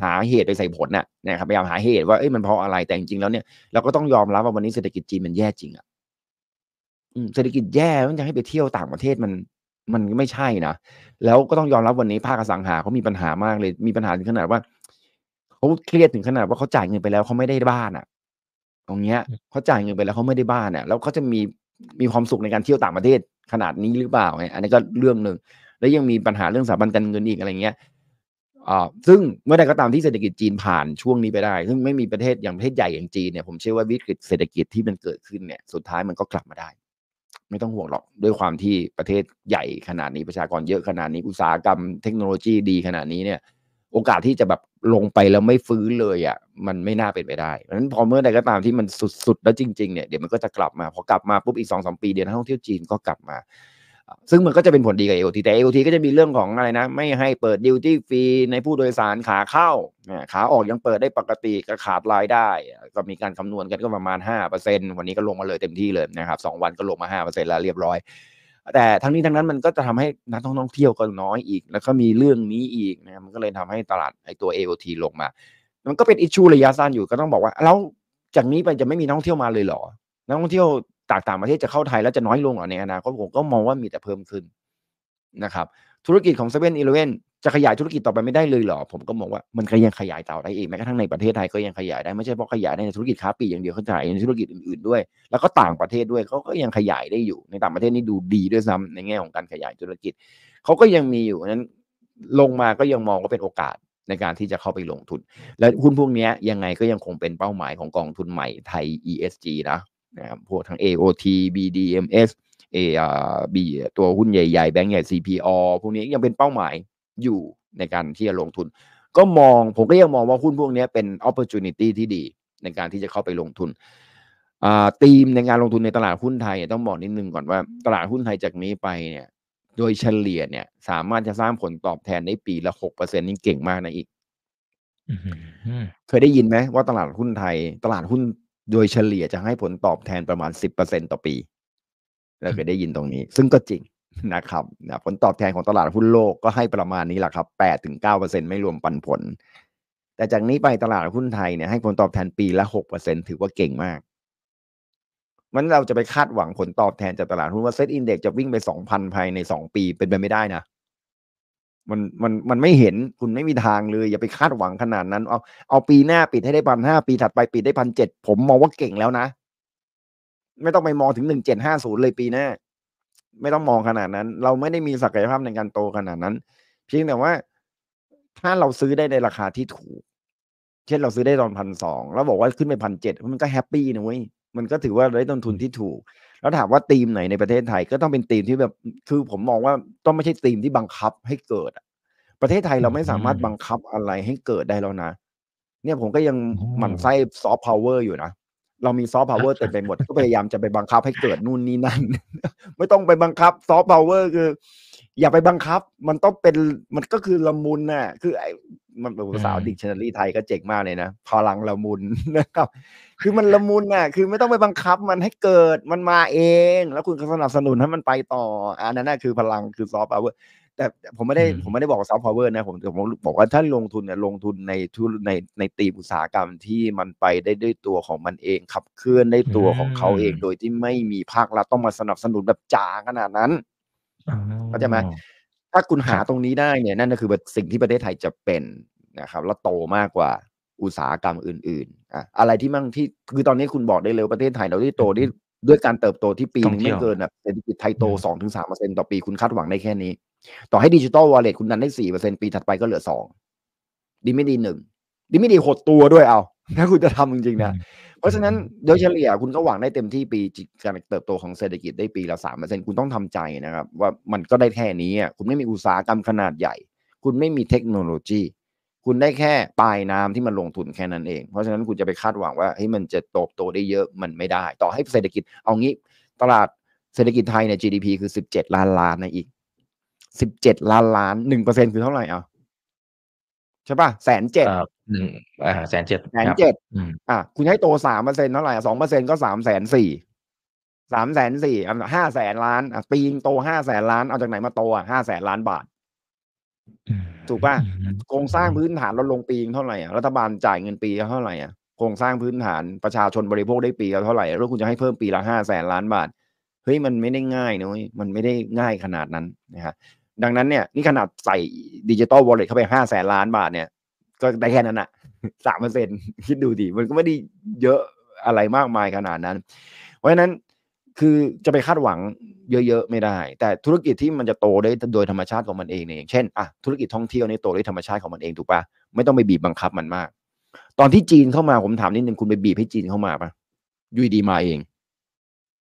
หาเหตุไปใส่ผลน่ะนะครับพยายามหาเหตุว่าเอ้ยมันเพราะอะไรแต่จริงๆแล้วเนี่ยเราก็ต้องยอมรับว่าวันนี้เศรษฐกิจจีนมันแย่จริงอะอืมเศรษฐกิจแย่มันจะให้ไปเที่ยวต่างประเทศมันมันไม่ใช่นะแล้วก็ต้องยอมรับวันนี้ภาคอสังหาเขามีปัญหามากเลยมีปัญหาถึงขนาดว่าเขาเครียดถึงขนาดว่าเขาจ่ายเงินไปแล้วเขาไม่ได้บ้านอะตรงเนี้ยเขาจ่ายเงินไปแล้วเขาไม่ได้บ้านอะแล้วเขาจะมีมีความสุขในการเที่ยวต่างประเทศขนาดนี้หรือเปล่าเนี่ยอันนี้ก็เรื่องหนึ่งแล้วยังมีปัญหาเรื่องสถาบันการเงินอีกอะไรเงี้ยอ่า ซึ่งเมื่อใดก็ตามที่เศรษฐกิจจีนผ่านช่วงนี้ไปได้ ซึ่งไม่มีประเทศอย่างประเทศใหญ่อย่างจีนเนี่ยผมเชื่อว่าวิกฤตเศรษฐกิจที่มันเกิดขึ้นเนี่ยสุดท้ายมันก็กลับมาได้ ไม่ต้องห่วงหรอกด้วยความที่ประเทศใหญ่ขนาดนี้ประชากรเยอะขนาดนี้อุตสาหกรรมเทคโนโลยีดีขนาดนี้เนี่ย โอกาสที่จะแบบลงไปแล้วไม่ฟื้นเลยอะมันไม่น่าเป็นไปได้เพราะฉะนั้นพอเมื่อใดก็ตามที่มันสุดๆแล้วจริงๆเนี่ยเดี๋ยวมันก็จะกลับมาพอกลับมาปุ๊บอีกสองสามปีเดี๋ยวนักท่องเที่ยวจีนก็กลับมา ซึ่งมันก็จะเป็นผลดีกับ AOT แต่ AOT ก็จะมีเรื่องของอะไรนะ ไม่ให้เปิดดิวตี้ฟรีในผู้โดยสารขาเข้า ขาออกยังเปิดได้ปกติก็ขาดรายได้ ก็มีการคำนวณกันก็ประมาณ 5%วันนี้ก็ลงมาเลยเต็มที่เลยนะครับสองวันก็ลงมา 5%แล้วเรียบร้อย แต่ทั้งนี้ทั้งนั้นมันก็จะทำให้นักท่องเที่ยวก็น้อยอีก แล้วก็มีเรื่องนี้อีกนะครับมันก็เลยทำให้ตลาดไอตัว AOT ลงมา มันก็เป็นอิชชูระยะสั้นอยู่ก็ต้องบอกว่าแล้วจากนี้ไปจะไม่มีนักท่องเที่ยวมาเลยเหรอนักท่องเที่ยว จากต่างประเทศจะเข้าไทยแล้วจะน้อยลงเหรอในอนาคตผมก็มองว่ามีแต่เพิ่มขึ้นนะครับธุรกิจของเซเว่นอีเลเว่นจะขยายธุรกิจต่อไปไม่ได้เลยเหรอ ผมก็มองว่ามันก็ยังขยายต่อได้อีกแม้กระทั่งในประเทศไทยก็ยังขยายได้ไม่ใช่เพราะขยายในธุรกิจค้าปลีกอย่างเดียวเขาขยายในธุรกิจอื่นๆด้วย แล้วก็ต่างประเทศด้วยเขาก็ยังขยายได้อยู่ในต่างประเทศนี่ดูดีด้วยซ้ำในแง่ของการขยายธุรกิจเขาก็ยังมีอยู่นั้นลงมาก็ยังมองว่าเป็นโอกาสในการที่จะเข้าไปลงทุน และหุ้นพวกนี้ยังไงก็ยังคงเป็นเป้าหมายของกองทุนใหม่ไทย ESG นะ นะครับพวกทั้ง AOT BDMs เอบีตัวหุ้นใหญ่ๆ แบงก์ใหญ่ CPO พวกนี้ยังเป็นเป้าหมายอยู่ในการที่จะลงทุน ก็มองผมก็ยังมองว่าหุ้นพวกนี้เป็น opportunity ที่ดีในการที่จะเข้าไปลงทุนธีมในการลงทุนในตลาดหุ้นไทยต้องบอกนิดนึงก่อนว่าตลาดหุ้นไทยจากนี้ไปเนี่ยโดยเฉลี่ยเนี่ยสามารถจะสร้างผลตอบแทนได้ปีละหกเปอร์เซ็นนี่เก่งมากนะอีกเคยได้ยินไหมว่าตลาดหุ้นไทย ตลาดหุ้น โดยเฉลี่ยจะให้ผลตอบแทนประมาณสิบเปอร์เซ็นต่อปี เราเคยได้ยินตรงนี้ ซึ่งก็จริงนะครับนะผลตอบแทนของตลาดหุ้นโลกก็ให้ประมาณนี้แหละครับแปดถึงเก้าเปอร์เซ็นไม่รวมปันผล แต่จากนี้ไปตลาดหุ้นไทยเนี่ยให้ผลตอบแทนปีละหกเปอร์เซ็นถือว่าเก่งมากมันเราจะไปคาดหวังผลตอบแทนจากตลาดหุ้นว่าเซ็ตอินเด็กจะวิ่งไปสองพันภายในสองปีเป็นไปไม่ได้นะ มันมันมันไม่เห็นคุณไม่มีทางเลย อย่าไปคาดหวังขนาดนั้น เอาเอาปีหน้าปิดให้ได้พันห้าปีถัดไปปิดได้พันเจ็ดผมมองว่าเก่งแล้วนะ ไม่ต้องไปมองถึงหนึ่งเจ็ดห้าศูนย์เลยปีหน้า ไม่ต้องมองขนาดนั้น เราไม่ได้มีศักยภาพในการโตขนาดนั้น เพียงแต่ว่า ถ้าเราซื้อได้ในราคาที่ถูก เช่นเราซื้อได้ตอนพันสองแล้วบอกว่าขึ้นไปพันเจ็ดมันก็ happy นะเว้ยมันก็ถือว่าได้ต้นทุนที่ถูก แล้วถามว่าธีมไหนในประเทศไทยก็ต้องเป็นธีมที่แบบคือผมมองว่าต้องไม่ใช่ธีมที่บังคับให้เกิดประเทศไทยเราไม่สามารถบังคับอะไรให้เกิดได้แล้วนะ เนี่ยผมก็ยังหมั่นไส้ซอฟต์พาวเวอร์อยู่นะเรามีซอฟต์พาวเวอร์เต็มไปหมดก็พยายามจะไปบังคับให้เกิดนู่นนี่นั่น ไม่ต้องไปบังคับซอฟต์พาวเวอร์คือ อย่าไปบังคับ มันต้องเป็นมันก็คือละมุนน่ะ คือไอ้มันเป็นภาษาดิกชันนารีไทยก็เจ๋งมากเลยนะพลังละมุนนะครับ คือมันละมุนน่ะ คือไม่ต้องไปบังคับมันให้เกิดมันมาเอง แล้วคุณก็สนับสนุนให้มันไปต่อ อันนั้นน่ะคือพลังคือซอฟต์พาวเวอร์แต่ผมไม่ได้ผมไม่ได้บอกซอฟต์พาวเวอร์นะผมผมบอกว่าถ้าลงทุนเนี่ยลงทุนในทุนในในธีมอุตสาหกรรมที่มันไปได้ด้วยตัวของมันเองขับเคลื่อนได้ตัวของเขาเองโดยที่ไม่มีภาครัฐต้องมาสนับสนุนแบบจ๋าขนาดนั้น เข้าใจไหมถ้าคุณหาตรงนี้ได้เนี่ยนั่นก็คือสิ่งที่ประเทศไทยจะเป็นนะครับ แล้วโตมากกว่าอุตสาหกรรมอื่นๆอะอะไรที่มั่งที่คือตอนนี้คุณบอกได้เลยประเทศไทยเราได้โตได้ด้วยการเติบโตที่ปีนึงไม่เกินแบบเศรษฐกิจไทยโตสองถึงสามเปอร์เซ็นต์ต่อปีคุณคาดหวังได้แค่นี้ ต่อให้ดิจิตอลวอลเล็ตคุณดันได้สี่เปอร์เซ็นต์ปีถัดไปก็เหลือสองดีไม่ดีหนึ่งดีไม่ดีหดตัวด้วยเอา ถ้าคุณจะทำจริงๆนะเพ ราะฉะนั้นโดยเฉลี่ยคุณก็หวังได้เต็มที่ปีการเติบโตของเศรษฐกิจได้ปีละสามเปอร์เซ็นคุณต้องทำใจนะครับ ว่ามันก็ได้แค่นี้คุณไม่มีอุตสาหกรรมขนาดใหญ่ คุณไม่มีเทคโนโลยี คุณได้แค่ปลายน้ำที่มันลงทุนแค่นั้นเอง เพราะฉะนั้นคุณจะไปคาดหวังว่าให้ยมันจะโตโตได้เยอะมันไม่ได้ ต่อให้เศรษฐกิจเอางี้ตลาดเศรษฐกิจไทยเนี่ย GDP คือสิบเจ็ดล้านล้านนะอีกสิบเจ็ดล้านล้านหนึ่งเปอร์เซ็นคือเท่าไหร่อะใช่ป่ะแสนเจ็ด หนึ่งอ่าแสนเจ็ดแสนเจ็ดอ่าคุณให้โตสามเปอร์เซ็นต์เท่าไหร่สองเปอร์เซ็นต์ก็สามแสนสี่สามแสนสี่อะห้าแสนล้านอะปีนึงโตห้าแสนล้านเอาจากไหนมาโตอะห้าแสนล้านบาท ถูกป่ะโครงสร้างพื้นฐานลดลงปีเท่าไหร่อะรัฐบาลจ่ายเงินปีเท่าไหร่อะโครงสร้างพื้นฐานประชาชนบริโภคได้ปีเท่าไหร่แล้วคุณจะให้เพิ่มปีละห้าแสนล้านบาทเฮ้ยมันไม่ได้ง่ายนะมันไม่ได้ง่ายขนาดนั้นนะฮะดังนั้นเนี่ยนี่ขนาดใส่ดิจิตอลวอลเล็ตเข้าไปห้าแสนล้านบาทเนี่ย ก็ได้แค่นั้นอะสามเปอร์เซ็นคิดดูดิมันก็ไม่ได้เยอะอะไรมากมายขนาดนั้น เพราะฉะนั้นคือจะไปคาดหวังเยอะๆไม่ได้ แต่ธุรกิจที่มันจะโตได้โดยธรรมชาติของมันเองเนี่ยเช่นอะธุรกิจท่องเที่ยวนี่โตด้วยธรรมชาติของมันเองถูกปะไม่ต้องไปบีบบังคับมันมาก ตอนที่จีนเข้ามาผมถามนิดนึงคุณไปบีบให้จีนเข้ามาปะยูดีมาเอง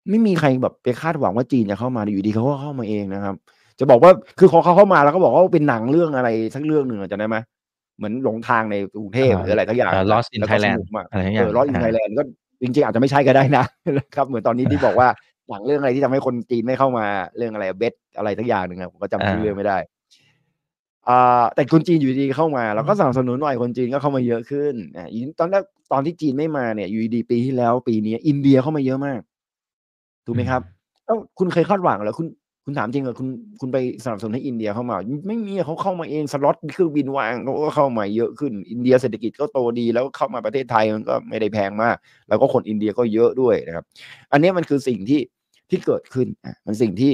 ไม่มีใครแบบไปคาดหวังว่าจีนจะเข้ามาอยู่ดีเขาก็เข้ามาเองนะครับ จะบอกว่าคือเขาเข้ามาแล้วก็บอกว่าเป็นหนังเรื่องอะไรสักเรื่องหนึ่งจะได้ไหม เหมือนหลงทางในกรุงเทพหรืออะไรทั้งอย่าง Lost in Thailand อะไรอย่างเงี้ย Lost in Thailand ก็จริงๆ อาจจะไม่ใช่ก็ได้นะครับ เหมือนตอนนี้ที่บอกว่าหนังเรื่องอะไรที่ทำให้คนจีนไม่เข้ามาเรื่องอะไรเบสอะไรทั้งอย่างหนึ่งครับผมก็จำชื่อเรื่องไม่ได้อ่าแต่คนจีนอยู่ดีเข้ามาเราก็สนับสนุนหน่อยคนจีนก็เข้ามาเยอะขึ้นอ่าตอนแรกตอนที่จีนไม่มาเนี่ย อยู่ดีปีที่แล้วปีนี้ อินเดียเข้ามาเยอะมากถูกไหมครับแล้วคุณเคยคาดหวังเหรอคุณ คุณถามจริงเหรอคุณคุณไปสนับสนุนให้อินเดียเข้ามา ไม่มีเขาเข้ามาเองสล็อตเครื่องบินวางเขาก็เข้ามาเยอะขึ้นอินเดียเศรษฐกิจก็โตดีแล้วเข้ามาประเทศไทยมันก็ไม่ได้แพงมาก แล้วก็คนอินเดียก็เยอะด้วยนะครับ อันนี้มันคือสิ่งที่ที่เกิดขึ้นอะมันสิ่งที่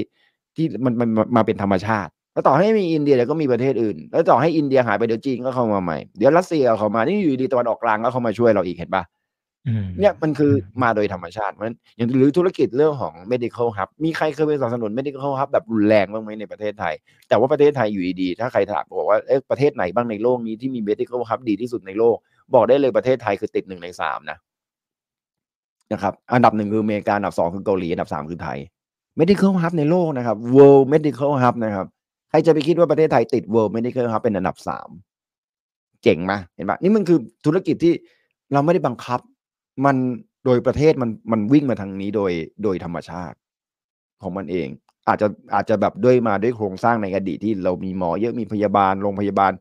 ที่มันมันมาเป็นธรรมชาติ แล้วต่อให้มีอินเดียเดี๋ยวก็มีประเทศอื่น แล้วต่อให้อินเดียหายไปเดี๋ยวจีนก็เข้ามาใหม่เดี๋ยวรัสเซียเข้ามานี่อยู่ดีตะวันออกกลางก็เข้ามาช่วยเราอีกเห็นปะ เนี่ยมันคือมาโดยธรรมชาติมันอย่างหรือธุรกิจเรื่องของ medical hub มีใครเคยไปสนับสนุน medical hub แบบรุนแรงบ้างไหมในประเทศไทย แต่ว่าประเทศไทยอยู่ดีๆ ถ้าใครถามบอกว่าเอ๊ะประเทศไหนบ้างในโลกนี้ที่มี medical hub ดีที่สุดในโลก บอกได้เลยประเทศไทยคือติดหนึ่งในสามนะนะครับอันดับหนึ่งคืออเมริกาอันดับสองคือเกาหลีอันดับสามคือไทย medical hub ในโลกนะครับ world medical hub นะครับใครจะไปคิดว่าประเทศไทยติด world medical hub เป็นอันดับสามเจ๋งไหมเห็นปะนี่มันคือธุรกิจที่เราไม่ได้บังคับ มันโดยประเทศมันมันวิ่งมาทางนี้โดยโดยธรรมชาติของมันเอง อาจจะอาจจะแบบด้วยมาด้วยโครงสร้างในอดีตที่เรามีหมอเยอะมีพยาบาลโรงพยาบาล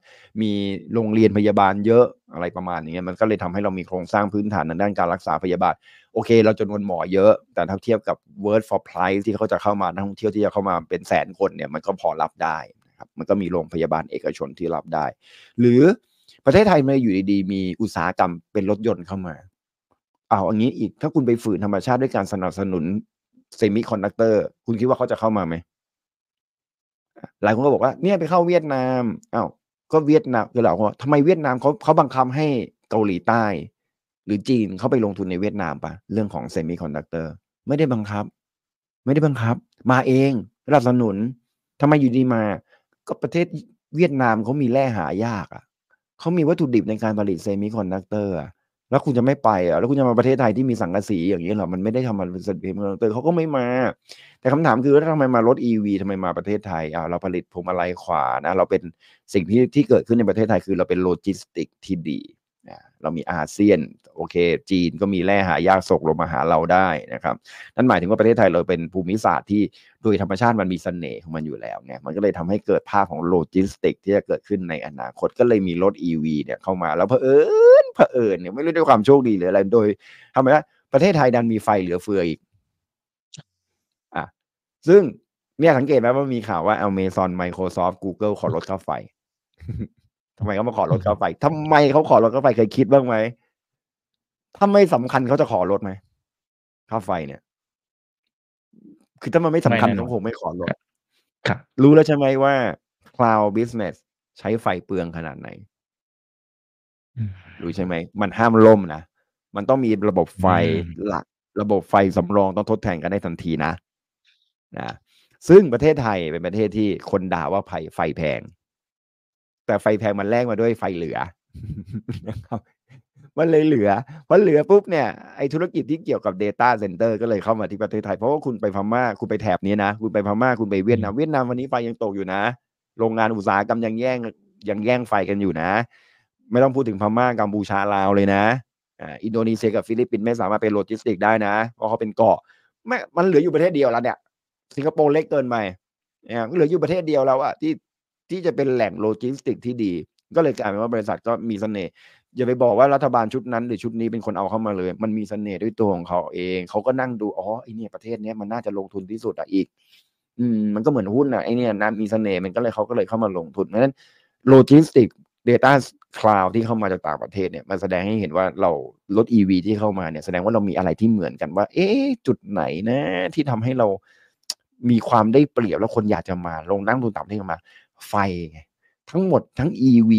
มีโรงเรียนพยาบาลเยอะอะไรประมาณนี้มันก็เลยทำให้เรามีโครงสร้างพื้นฐานในด้านการรักษาพยาบาล โอเค เราจำนวนหมอเยอะ แต่ถ้าเทียบกับ word for price ที่เขาจะเข้ามานักท่องเที่ยวที่จะเข้ามาเป็นแสนคนเนี่ยมันก็พอรับได้นะครับมันก็มีโรงพยาบาลเอกชนที่รับได้ หรือประเทศไทยมาอยู่ดีๆมีอุตสาหกรรมเป็นรถยนต์เข้ามา เอาอันนี้อีก ถ้าคุณไปฝืนธรรมชาติด้วยการสนับสนุนเซมิคอนดักเตอร์ คุณคิดว่าเขาจะเข้ามาไหม หลายคนก็บอกว่า เนี่ยไปเข้าเวียดนาม อ้าว ก็เวียดนามคือเราว่าทำไมเวียดนามเขาเขาบังคับให้เกาหลีใต้ หรือจีนเขาไปลงทุนในเวียดนามปะเรื่องของเซมิคอนดักเตอร์ไม่ได้บังคับ ไม่ได้บังคับ มาเองสนับสนุนทำไมอยู่ดีมา ก็ประเทศเวียดนามเขามีแร่หายากอะเขามีวัตถุดิบในการผลิตเซมิคอนดักเตอร์ แล้วคุณจะไม่ไปอะแล้วคุณจะมาประเทศไทยที่มีสังกะสีอย่างนี้เหรอมันไม่ได้ทำมันเป็นเซมิคอนดักเตอร์เขาก็ไม่มา แต่คำถามคือแล้วทำไมมารถ EV ทำไมมาประเทศไทยอ่าเราผลิตพวงมาลัยขวานะเราเป็นสิ่งที่ที่เกิดขึ้นในประเทศไทยคือเราเป็นโลจิสติกที่ดีนะเรามีอาเซียนโอเค จีนก็มีแร่หายากส่งลงมาหาเราได้นะครับนั่นหมายถึงว่าประเทศไทยเราเป็นภูมิศาสตร์ที่โดยธรรมชาติมันมีเสน่ห์ของมันอยู่แล้วเนี่ยมันก็เลยทำให้เกิดภาพของโลจิสติกที่จะเกิดขึ้นในอนาคตก็เลยมีรถ EV เนี่ยเข้ามาแล้วเผอิญ เผอิญเนี่ยไม่รู้ด้วยความโชคดีหรืออะไร โดยทำไมว่าประเทศไทยดันมีไฟเหลือเฟืออีก อะ ซึ่งเนี่ยสังเกตไหมว่ามีข่าวว่า Amazon Microsoft Google ขอลดค่าไฟทำไมเขามาขอลดค่าไฟทำไมเขาขอลดค่าไฟเคยคิดบ้างไหมถ้าไม่สำคัญเขาจะขอลดไหมค่าไฟเนี่ย คือถ้ามันไม่สำคัญไม่แน่นอนเขาคงไม่ขอลดครับรู้แล้วใช่ไหมว่า cloud business ใช้ไฟเปลืองขนาดไหน รู้ใช่ไหม มันห้ามล่มนะ มันต้องมีระบบไฟอืมหลัก ระบบไฟสำรองต้องทดแทนกันได้ทันทีนะนะซึ่งประเทศไทยเป็นประเทศที่คนด่าว่าไฟไฟแพง แต่ไฟแพงมันแลกมาด้วยไฟเหลือนะครับมันเลยเหลือพอเหลือปุ๊บเนี่ยไอธุรกิจที่เกี่ยวกับ Data Center ก็เลยเข้ามาที่ประเทศไทย เพราะว่าคุณไปพม่าคุณไปแถบนี้นะ คุณไปพม่าคุณไปเวียดนามเวียดนามวันนี้ไฟยังตกอยู่นะ โรงงานอุตสาหกรรมยังแย่งยังแย่งไฟกันอยู่นะ ไม่ต้องพูดถึงพม่ากัมพูชาลาวเลยนะอ่าอินโดนีเซียกับฟิลิปปินส์ไม่สามารถเป็นโลจิสติกได้นะ เพราะเขาเป็นเกาะไม่มันเหลืออยู่ประเทศเดียวแล้วเนี่ย สิงคโปร์เล็กเกินไปเนี่ยเหลืออยู่ประเทศเดียวแล้วอะที่ที่จะเป็นแหล่งโลจิสติกที่ดี ก็เลยกลายเป็นว่าบริษัทก็มีเสน่ห์อย่าไปบอกว่ารัฐบาลชุดนั้นหรือชุดนี้เป็นคนเอาเข้ามาเลย มันมีเสน่ห์ด้วยตัวของเขาเองเขาก็นั่งดูอ๋อไอเนี่ยประเทศเนี้ยมันน่าจะลงทุนที่สุดอะอีก อืมมันก็เหมือนหุ้นอะไอเนี่ยนะมีเสน่ห์มันก็เลยเขาก็เลยเข้ามาลงทุนเพราะฉะนั้นโลจิสติก Data Cloud ที่เข้ามาจากต่างประเทศเนี่ยมันแสดงให้เห็นว่าเรารถ EV ที่เข้ามาเนี่ยแสดงว่าเรามีอะไรที่เหมือนกันว่า เอ๊ะจุดไหนนะที่ทำให้เรามีความได้เปรียบแล้วคนอยากจะมาลงนั่งทุนต่างประเทศมา ไฟไงทั้งหมดทั้ง EV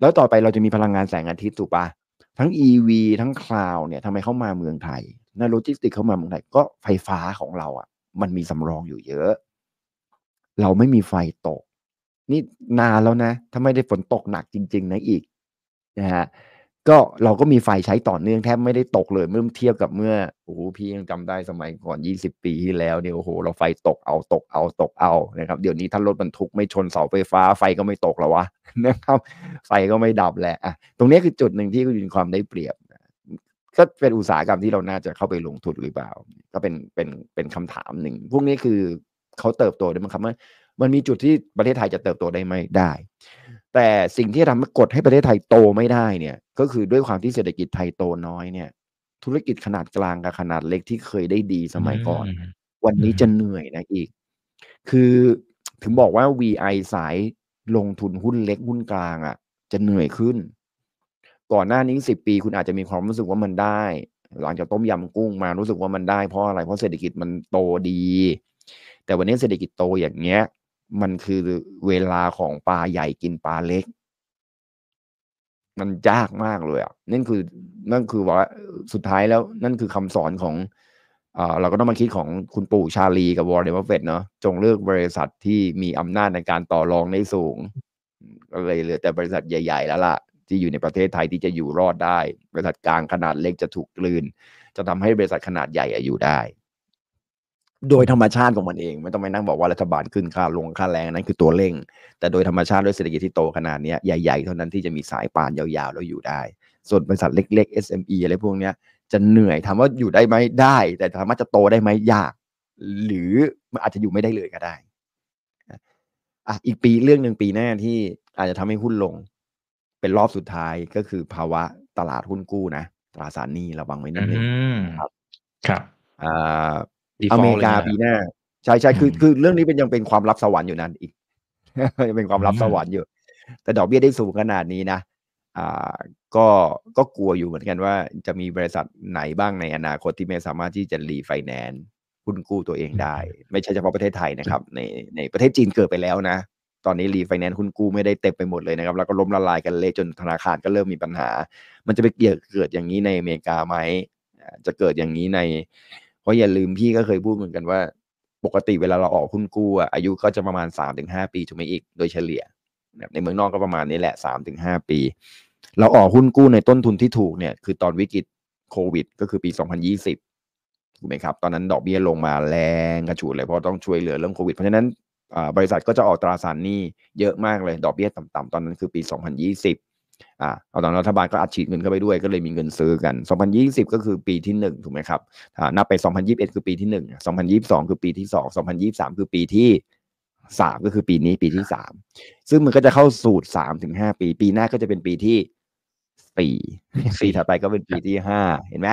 แล้วต่อไปเราจะมีพลังงานแสงอาทิตย์ถูกปะทั้ง EV ทั้ง Cloud เนี่ยทำไมเข้ามาเมืองไทยในโลจิสติกเข้ามาเมืองไทยก็ไฟฟ้าของเราอะ มันมีสำรองอยู่เยอะ เราไม่มีไฟตก นี่นานแล้วนะถ้าไม่ได้ฝนตกหนักจริง ๆ นะอีกนะฮะก็เราก็มีไฟใช้ต่อเนื่องแทบไม่ได้ตกเลยเมื่อเทียบกับเมื่อโอ้โหพี่ยังจำได้สมัยก่อน 20 ปีที่แล้วเนี่ยโอ้โหเราไฟตกเอาตกเอาตกเอานะครับเดี๋ยวนี้ถ้ารถบรรทุกไม่ชนเสาไฟฟ้า ไฟก็ไม่ตกแล้ววะนะครับไฟก็ไม่ดับแหละอะตรงนี้คือจุดหนึ่งที่คุณมีความได้เปรียบก็เป็นอุตสาหกรรมที่เราน่าจะเข้าไปลงทุนหรือเปล่า ก็เป็นเป็นเป็นคำถามหนึ่ง พวกนี้คือเขาเติบโตได้มั้งครับว่า มันมีจุดที่ประเทศไทยจะเติบโตได้ไหมได้ แต่สิ่งที่ทำให้กดให้ประเทศไทยโตไม่ได้เนี่ย ก็คือด้วยความที่เศรษฐกิจไทยโตน้อยเนี่ย ธุรกิจขนาดกลางกับขนาดเล็กที่เคยได้ดีสมัยก่อนมวันนี้อืมจะเหนื่อยนะอีก คือถึงบอกว่า VI สายลงทุนหุ้นเล็กหุ้นกลางอะ่ะ จะเหนื่อยขึ้น ก่อนหน้านี้สิบปีคุณอาจจะมีความรู้สึกว่ามันได้ หลังจากต้มยำกุ้งมารู้สึกว่ามันได้เพราะอะไรเพราะเศรษฐกิจมันโตดี แต่วันนี้เศรษฐกิจโตอย่างเงี้ย มันคือเวลาของปลาใหญ่กินปลาเล็ก มันยากมากเลยอะนั่นคือนั่นคือว่าสุดท้ายแล้ว นั่นคือคำสอนของเอ่อเราก็ต้องมาคิดของคุณปู่ชาลีกับวอร์เรนบัฟเฟตเนาะจงเลือกบริษัทที่มีอำนาจในการต่อรองได้สูงก็เลยเหลือแต่บริษัทใหญ่ ๆ แล้วล่ะ ที่อยู่ในประเทศไทยที่จะอยู่รอดได้ บริษัทกลางขนาดเล็กจะถูกกลืน จะทำให้บริษัทขนาดใหญ่อยู่ได้ โดยธรรมชาติของมันเอง ไม่ต้องไปนั่งบอกว่ารัฐบาลขึ้นค่าลงค่าแรงนั้นคือตัวเร่ง แต่โดยธรรมชาติด้วยเศรษฐกิจที่โตขนาดเนี้ยใหญ่ ๆ เท่านั้นที่จะมีสายปานยาวๆแล้วอยู่ได้ ส่วนบริษัทเล็ก ๆ SME อะไรพวกเนี้ยจะเหนื่อยถามว่าอยู่ได้ไหมได้ แต่ถามว่าจะโตได้ไหมยาก หรือมันอาจจะอยู่ไม่ได้เลยก็ได้อะอีกปีเรื่องหนึ่งปีหน้าที่อาจจะทำให้หุ้นลง เป็นรอบสุดท้ายก็คือภาวะตลาดหุ้นกู้นะตราสารหนี้ระวังไว้นิดนึงอืมครับ ครับอ่า Default อเมริกาเลยนะปีหน้า ใช่ใช่คืออืมคือเรื่องนี้เป็นยังเป็นความลับสวรรค์อยู่นั่นอีกยังเป็นความลับอืมสวรรค์อยู่ แต่ดอกเบี้ยได้สูงขนาดนี้นะอ่าก็ก็กลัวอยู่เหมือนกันว่าจะมีบริษัทไหนบ้างในอนาคตที่ไม่สามารถที่จะรีไฟแนนซ์หุ้นกู้ตัวเองได้ ไม่ใช่เฉพาะประเทศไทยนะครับ ในในประเทศจีนเกิดไปแล้วนะ ตอนนี้รีไฟแนนซ์หุ้นกู้ไม่ได้เต็มไปหมดเลยนะครับ แล้วก็ล้มละลายกันเละจนธนาคารก็เริ่มมีปัญหา มันจะไปเกิดเกิดอย่างนี้ในอเมริกาไหมอ่าจะเกิดอย่างนี้ในเพ ราะอย่าลืมพี่ก็เคยพูดเหมือนกันว่าปกติเวลาเราออกหุ้นกู้อายุก็จะประมาณ3าถึงหปีถูกไหมอีกโดยเฉลี่ยในเมืองนอกก็ประมาณนี้แหละ3าถึงหปี เราออกหุ้นกู้ในต้นทุนที่ถูกเนี่ยคือตอนวิกฤตโควิด ก็คือปี 2020ถูกไหมครับตอนนั้นดอกเบี้ยลงมาแรงกระฉูดเลยเพราะต้องช่วยเหลือเรื่องโควิด เพราะฉะนั้นบริษัทก็จะออกตราสารหนี้เยอะมากเลยดอกเบี้ยต่ำๆตอนนั้นคือปี 2020 อ่าเอาตอนรัฐบาลก็อัดฉีดเงินเข้าไปด้วยก็เลยมีเงินซื้อกัน 2020 ก็คือปีที่หนึ่งถูกไหมครับอ่านับไป 2021 คือปีที่หนึ่ง2022 คือปีที่สอง2023 คือปีที่สามก็คือปีนี้ปีที่สามซึ่งมันก็จะเข้าสูตรสามถึงห้าปี ปีหน้าก็จะเป็นปีที่สี่ปีถัดไปก็เป็นปีที่ห้าเห็นไหม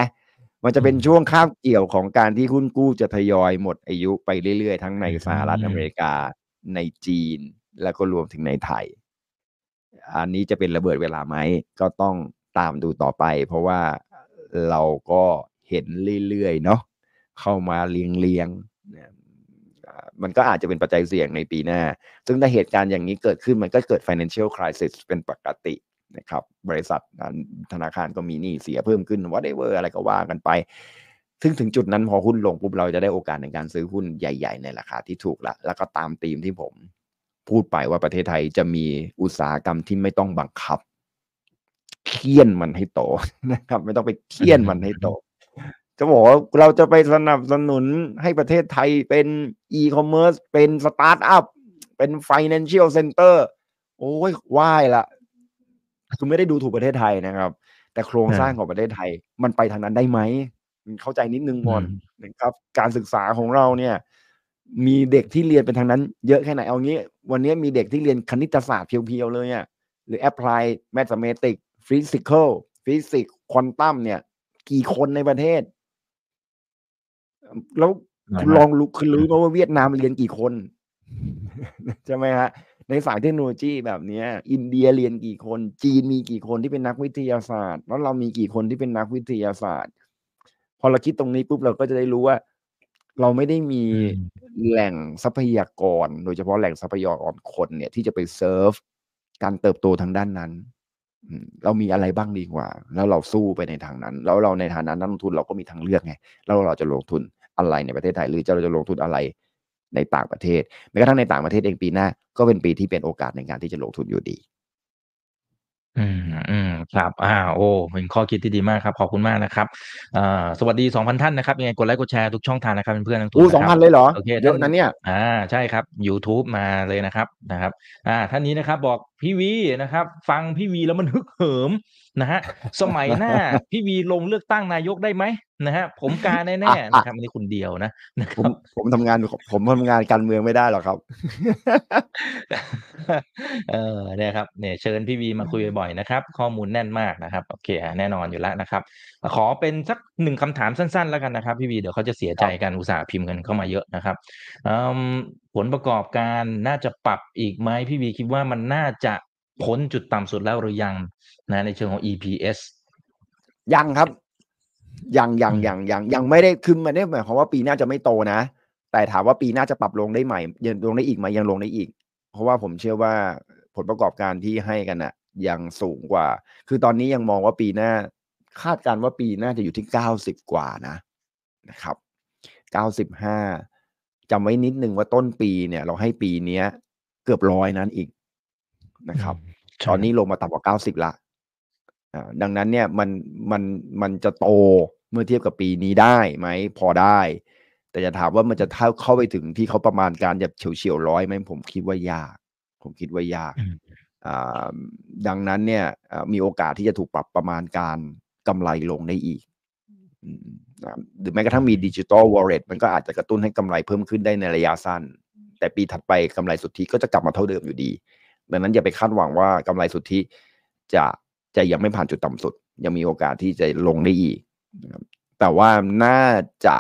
มันจะเป็นช่วงคาบเกี่ยวของการที่หุ้นกู้จะทยอยหมดอายุไปเรื่อยๆ ทั้งในสหรัฐอเมริกาในจีน แล้วก็รวมถึงในไทย อันนี้จะเป็นระเบิดเวลาไหมก็ต้องตามดูต่อไป เพราะว่าเราก็เห็นเรื่อยๆเนาะเข้ามาเลียงๆเนี่ยมันก็อาจจะเป็นปัจจัยเสี่ยงในปีหน้า ซึ่งถ้าเหตุการณ์อย่างนี้เกิดขึ้นมันก็เกิด financial crisis เป็นปกตินะครับ บริษัทธนาคารก็มีหนี้เสียเพิ่มขึ้น whatever อะไรก็ว่ากันไป ซึ่งถึงจุดนั้นพอหุ้นลงปุ๊บเราจะได้โอกาสในการซื้อหุ้นใหญ่ ๆ ในราคาที่ถูกละ แล้วก็ตามธีมที่ผม พูดไปว่าประเทศไทยจะมีอุตสาหกรรมที่ไม่ต้องบังคับเคี่ยนมันให้โตนะครับ ไม่ต้องไปเคี่ยนมันให้โตจะบอกว่าเราจะไปสนับสนุนให้ประเทศไทยเป็นอีคอมเมิร์ซเป็นสตาร์ทอัพเป็น financial center โอ้ยว่ายละคือไม่ได้ดูถูกประเทศไทยนะครับ แต่โครงสร้างของประเทศไทย มันไปทางนั้นได้ไหมเข้าใจนิดนึงก่อนนะครับ การศึกษาของเราเนี่ย มีเด็กที่เรียนเป็นทางนั้น เยอะแค่ไหนเอางี้ วันนี้มีเด็กที่เรียนคณิตศาสตร์เพียวๆเลยอะ่ะหรือ apply mathematics physical physics quantum เนี่ย กี่คนในประเทศ แล้วน้อยคุณมากลองรู้คุณรู้ไหมว่าเวียดนามเรียนกี่คนใช่ไหมฮะ ในสายเทคโนโลยีแบบเนี้ยอินเดียเรียนกี่คน จีนมีกี่คนที่เป็นนักวิทยาศาสตร์ แล้วเรามีกี่คนที่เป็นนักวิทยาศาสตร์ พอเราคิดตรงนี้ปุ๊บเราก็จะได้รู้ว่า เราไม่ได้มีอืมแหล่งทรัพยากร โดยเฉพาะแหล่งทรัพยากรคนเนี่ย ที่จะไปเซิร์ฟการเติบโตทางด้านนั้นอืมเรามีอะไรบ้างดีกว่า แล้วเราสู้ไปในทางนั้น แล้วเราในฐานะนักลงทุนเราก็มีทางเลือกไงแล้วเราจะลงทุนอะไรในประเทศไทย หรือจะเราจะลงทุนอะไรในต่างประเทศแม้กระทั่งในต่างประเทศเองปีหน้า ก็เป็นปีที่เป็นโอกาสในการที่จะลงทุนอยู่ดี อืม อืม ครับอ่าโอ้ เป็นข้อคิดที่ดีมากครับ ขอบคุณมากนะครับ อ่า สวัสดีสองพันท่านนะครับ ยังไงกดไลค์ กดแชร์ทุกช่องทางนะครับเพื่อน ๆ ทั้งทุกอู้สองนะคพัรันบเลยเหรอ โอเค เยอะนะเนี่ย อ่า ใช่ครับ YouTube มาเลยนะครับ นะครับ อ่า ท่านนี้นะครับบอก พี่วีนะครับ ฟังพี่วีแล้วมันฮึกเหิม นะฮะสมัยหน้าพี่วีลงเลือกตั้งนายกได้ไหมนะฮะผมกาแน่ๆนะครับอันนี้คุณเดียวนะนะคผรัมบผมทำงานผมทำงานการเมืองไม่ได้หรอกครับ เออเนี่ยครับเนี่ยเชิญพี่วีมาคุยบ่อยๆนะครับ ข้อมูลแน่นมากนะครับโอเคอะแน่นอนอยู่แล้วนะครับ ขอเป็นสักหนึ่งคำถามสั้นๆ แล้วกันนะครับ พี่วีเดี๋ยวเขาจะเสียใจกันอุตส่าห์พิมพ์กันเข้ามาเยอะนะครับอืมผลประกอบการน่าจะปรับอีกไหมพี่วีคิดว่ามันน่าจะ พ้นจุดต่ำสุดแล้วหรือยังนะในเชิงของ EPS ยังครับ ยังยังอืมยังยังยังไม่ได้คือมันไม่ได้หมายความว่าปีหน้าจะไม่โตนะ แต่ถามว่าปีหน้าจะปรับลงได้ไหมยังลงได้อีกไหมยังลงได้อีก เพราะว่าผมเชื่อว่าผลประกอบการที่ให้กันน่ะยังสูงกว่า คือตอนนี้ยังมองว่าปีหน้า คาดการณ์ว่าปีหน้าจะอยู่ที่เก้าสิบกว่านะนะครับเก้าสิบห้าจำไว้นิดนึงว่าต้นปีเนี่ย เราให้ปีเนี้ย เกือบร้อยนั้นอีก นะครับตอนนี้ลงมาต่ำกว่าเก้าสิบละอ่าดังนั้นเนี่ยมันมันมันจะโตเมื่อเทียบกับปีนี้ได้ไหมพอได้ แต่จะถามว่ามันจะเท่าเข้าไปถึงที่เขาประมาณการจะเฉียวเฉียวร้อยไหมผมคิดว่ายาก ผมคิดว่ายากอืมอ่าดังนั้นเนี่ยอ่ามีโอกาสที่จะถูกปรับประมาณการกำไรลงได้อีกอืมนะครับหรือแม้กระทั่งมีดิจิ t a ลวอลเล็ตมันก็อาจจะกระตุ้นให้กำไรเพิ่มขึ้นได้ในระยะสั้น แต่ปีถัดไปกำไรสุทธิก็จะกลับมาเท่าเดิมอยู่ดี ดังนั้นอย่าไปคาดหวังว่ากำไรสุทธิจะจะยังไม่ผ่านจุดต่ำสุด ยังมีโอกาสที่จะลงได้อีกนะครับแต่ว่าน่าจะ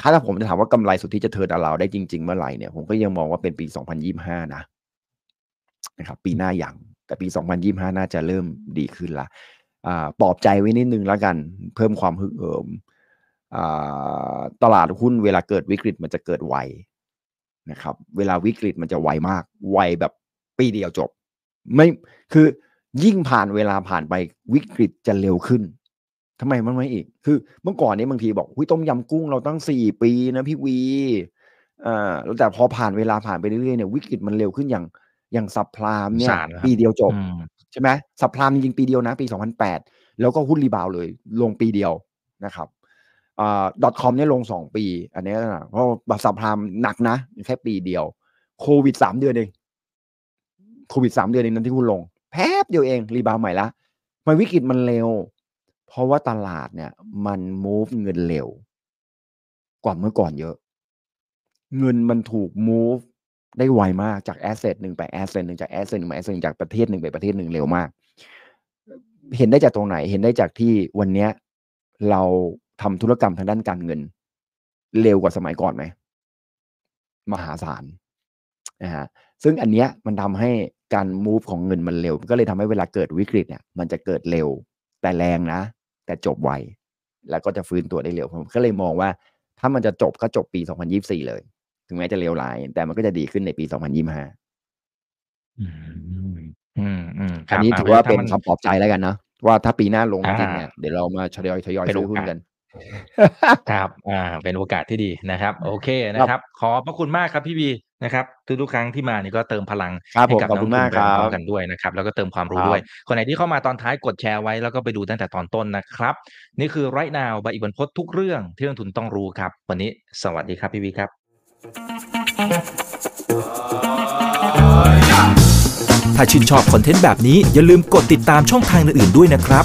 ถ้าผมจะถามว่ากำไรสุทธิจะเทิร์นอราวได้จริง ๆ เมื่อไหร่เนี่ยผมก็ยังมองว่าเป็นปี 2025 นะนะครับ ปีหน้าอยังแต่ปี 2025 น่าจะเริ่มดีขึ้นละปลอบใจไว้นิดนึงแล้วกัน เพิ่มความฮึกเหิมตลาดหุ้นเวลาเกิดวิกฤตมันจะเกิดไว นะครับ เวลาวิกฤตมันจะไวมาก ไวแบบปีเดียวจบ ไม่คือยิ่งผ่านเวลาผ่านไปวิกฤตจะเร็วขึ้นทำไมมันไม่อีก คือเมื่อก่อนนี้บางทีบอกหุยต้มยำกุ้งเราตั้งสี่ปีนะพี่วีอ่าแล้วแต่พอผ่านเวลาผ่านไปเรื่อยๆเนี่ยวิกฤตมันเร็วขึ้นอย่างอย่าง subprime เนี่ยสารนะครับปีเดียวจบอืมใช่ไหม subprime จริงๆปีเดียวนะ ปี 2008 แล้วก็หุ้น rebound เลย ลงปีเดียวนะครับ อ่า .com เนี่ยลงสองปี อันนี้นะเพราะแบบ subprime หนักนะ แค่ปีเดียว โควิดสามเดือนเอง โควิดสามเดือนเองนั้นที่หุ้นลงแป๊บเดียวเอง rebound ใหม่ละ มันวิกฤตมันเร็ว เพราะว่าตลาดเนี่ย มัน move เงินเร็ว กว่าเมื่อก่อนเยอะ เงินมันถูก move ได้ไวมากจาก asset หนึ่งไป asset หนึ่งจาก asset หนึ่งไป asset หนึ่งจากประเทศหนึ่งไปประเทศหนึ่งเร็วมาก เห็นได้จากตรงไหน เห็นได้จากที่วันเนี้ยเรา ทำธุรกรรมทางด้านการเงิน เร็วกว่าสมัยก่อนไหมมหาศาลนะฮะซึ่งอันเนี้ยมันทำให้การ move ของเงินมันเร็ว ก็เลยทำให้เวลาเกิดวิกฤตเนี่ยมันจะเกิดเร็ว แต่แรงนะ แต่จบไวแล้วก็จะฟื้นตัวได้เร็วผมก็เลยมองว่า ถ้ามันจะจบก็จบปี 2024 เลย ถึงแม้จะเลวร้าย แต่มันก็จะดีขึ้นในปี 2025อืมอืมอืมคอันรับนี้อ่าถือว่าถ้เป็นมันคำปลอบใจแล้วกันเนาะว่าถ้าปีหน้าลงอ่าจริงเนี่ยเดี๋ยวเรามาทยอยทยอยเป็นซื้อหุ้นโอกาสกัน ครับ อ่า เป็นโอกาสที่ดีนะครับ โอเคคนะรับครับ ขอบพระคุณมากครับพี่บีนะครับ ทุกๆครั้งที่มานี่ก็เติมพลังครับให้ผมกับขอบนักคุลณงทุมานกไปครัพร้อบมๆกันด้วยนะครับ แล้วก็เติมความรู้ครับด้วย คนไหนที่เข้ามาตอนท้ายกดแชร์ไว้แล้วก็ไปดูตั้งแต่ตอนต้นนะครับ นี่คือไรนาวใบอิบันพศทุกเรื่องที่นักลงทุนต้องรู้ครับ วันนี้สวัสดีครับพี่บีครับถ้าชื่นชอบคอนเทนต์แบบนี้อย่าลืมกดติดตามช่องทางอื่นๆด้วยนะครับ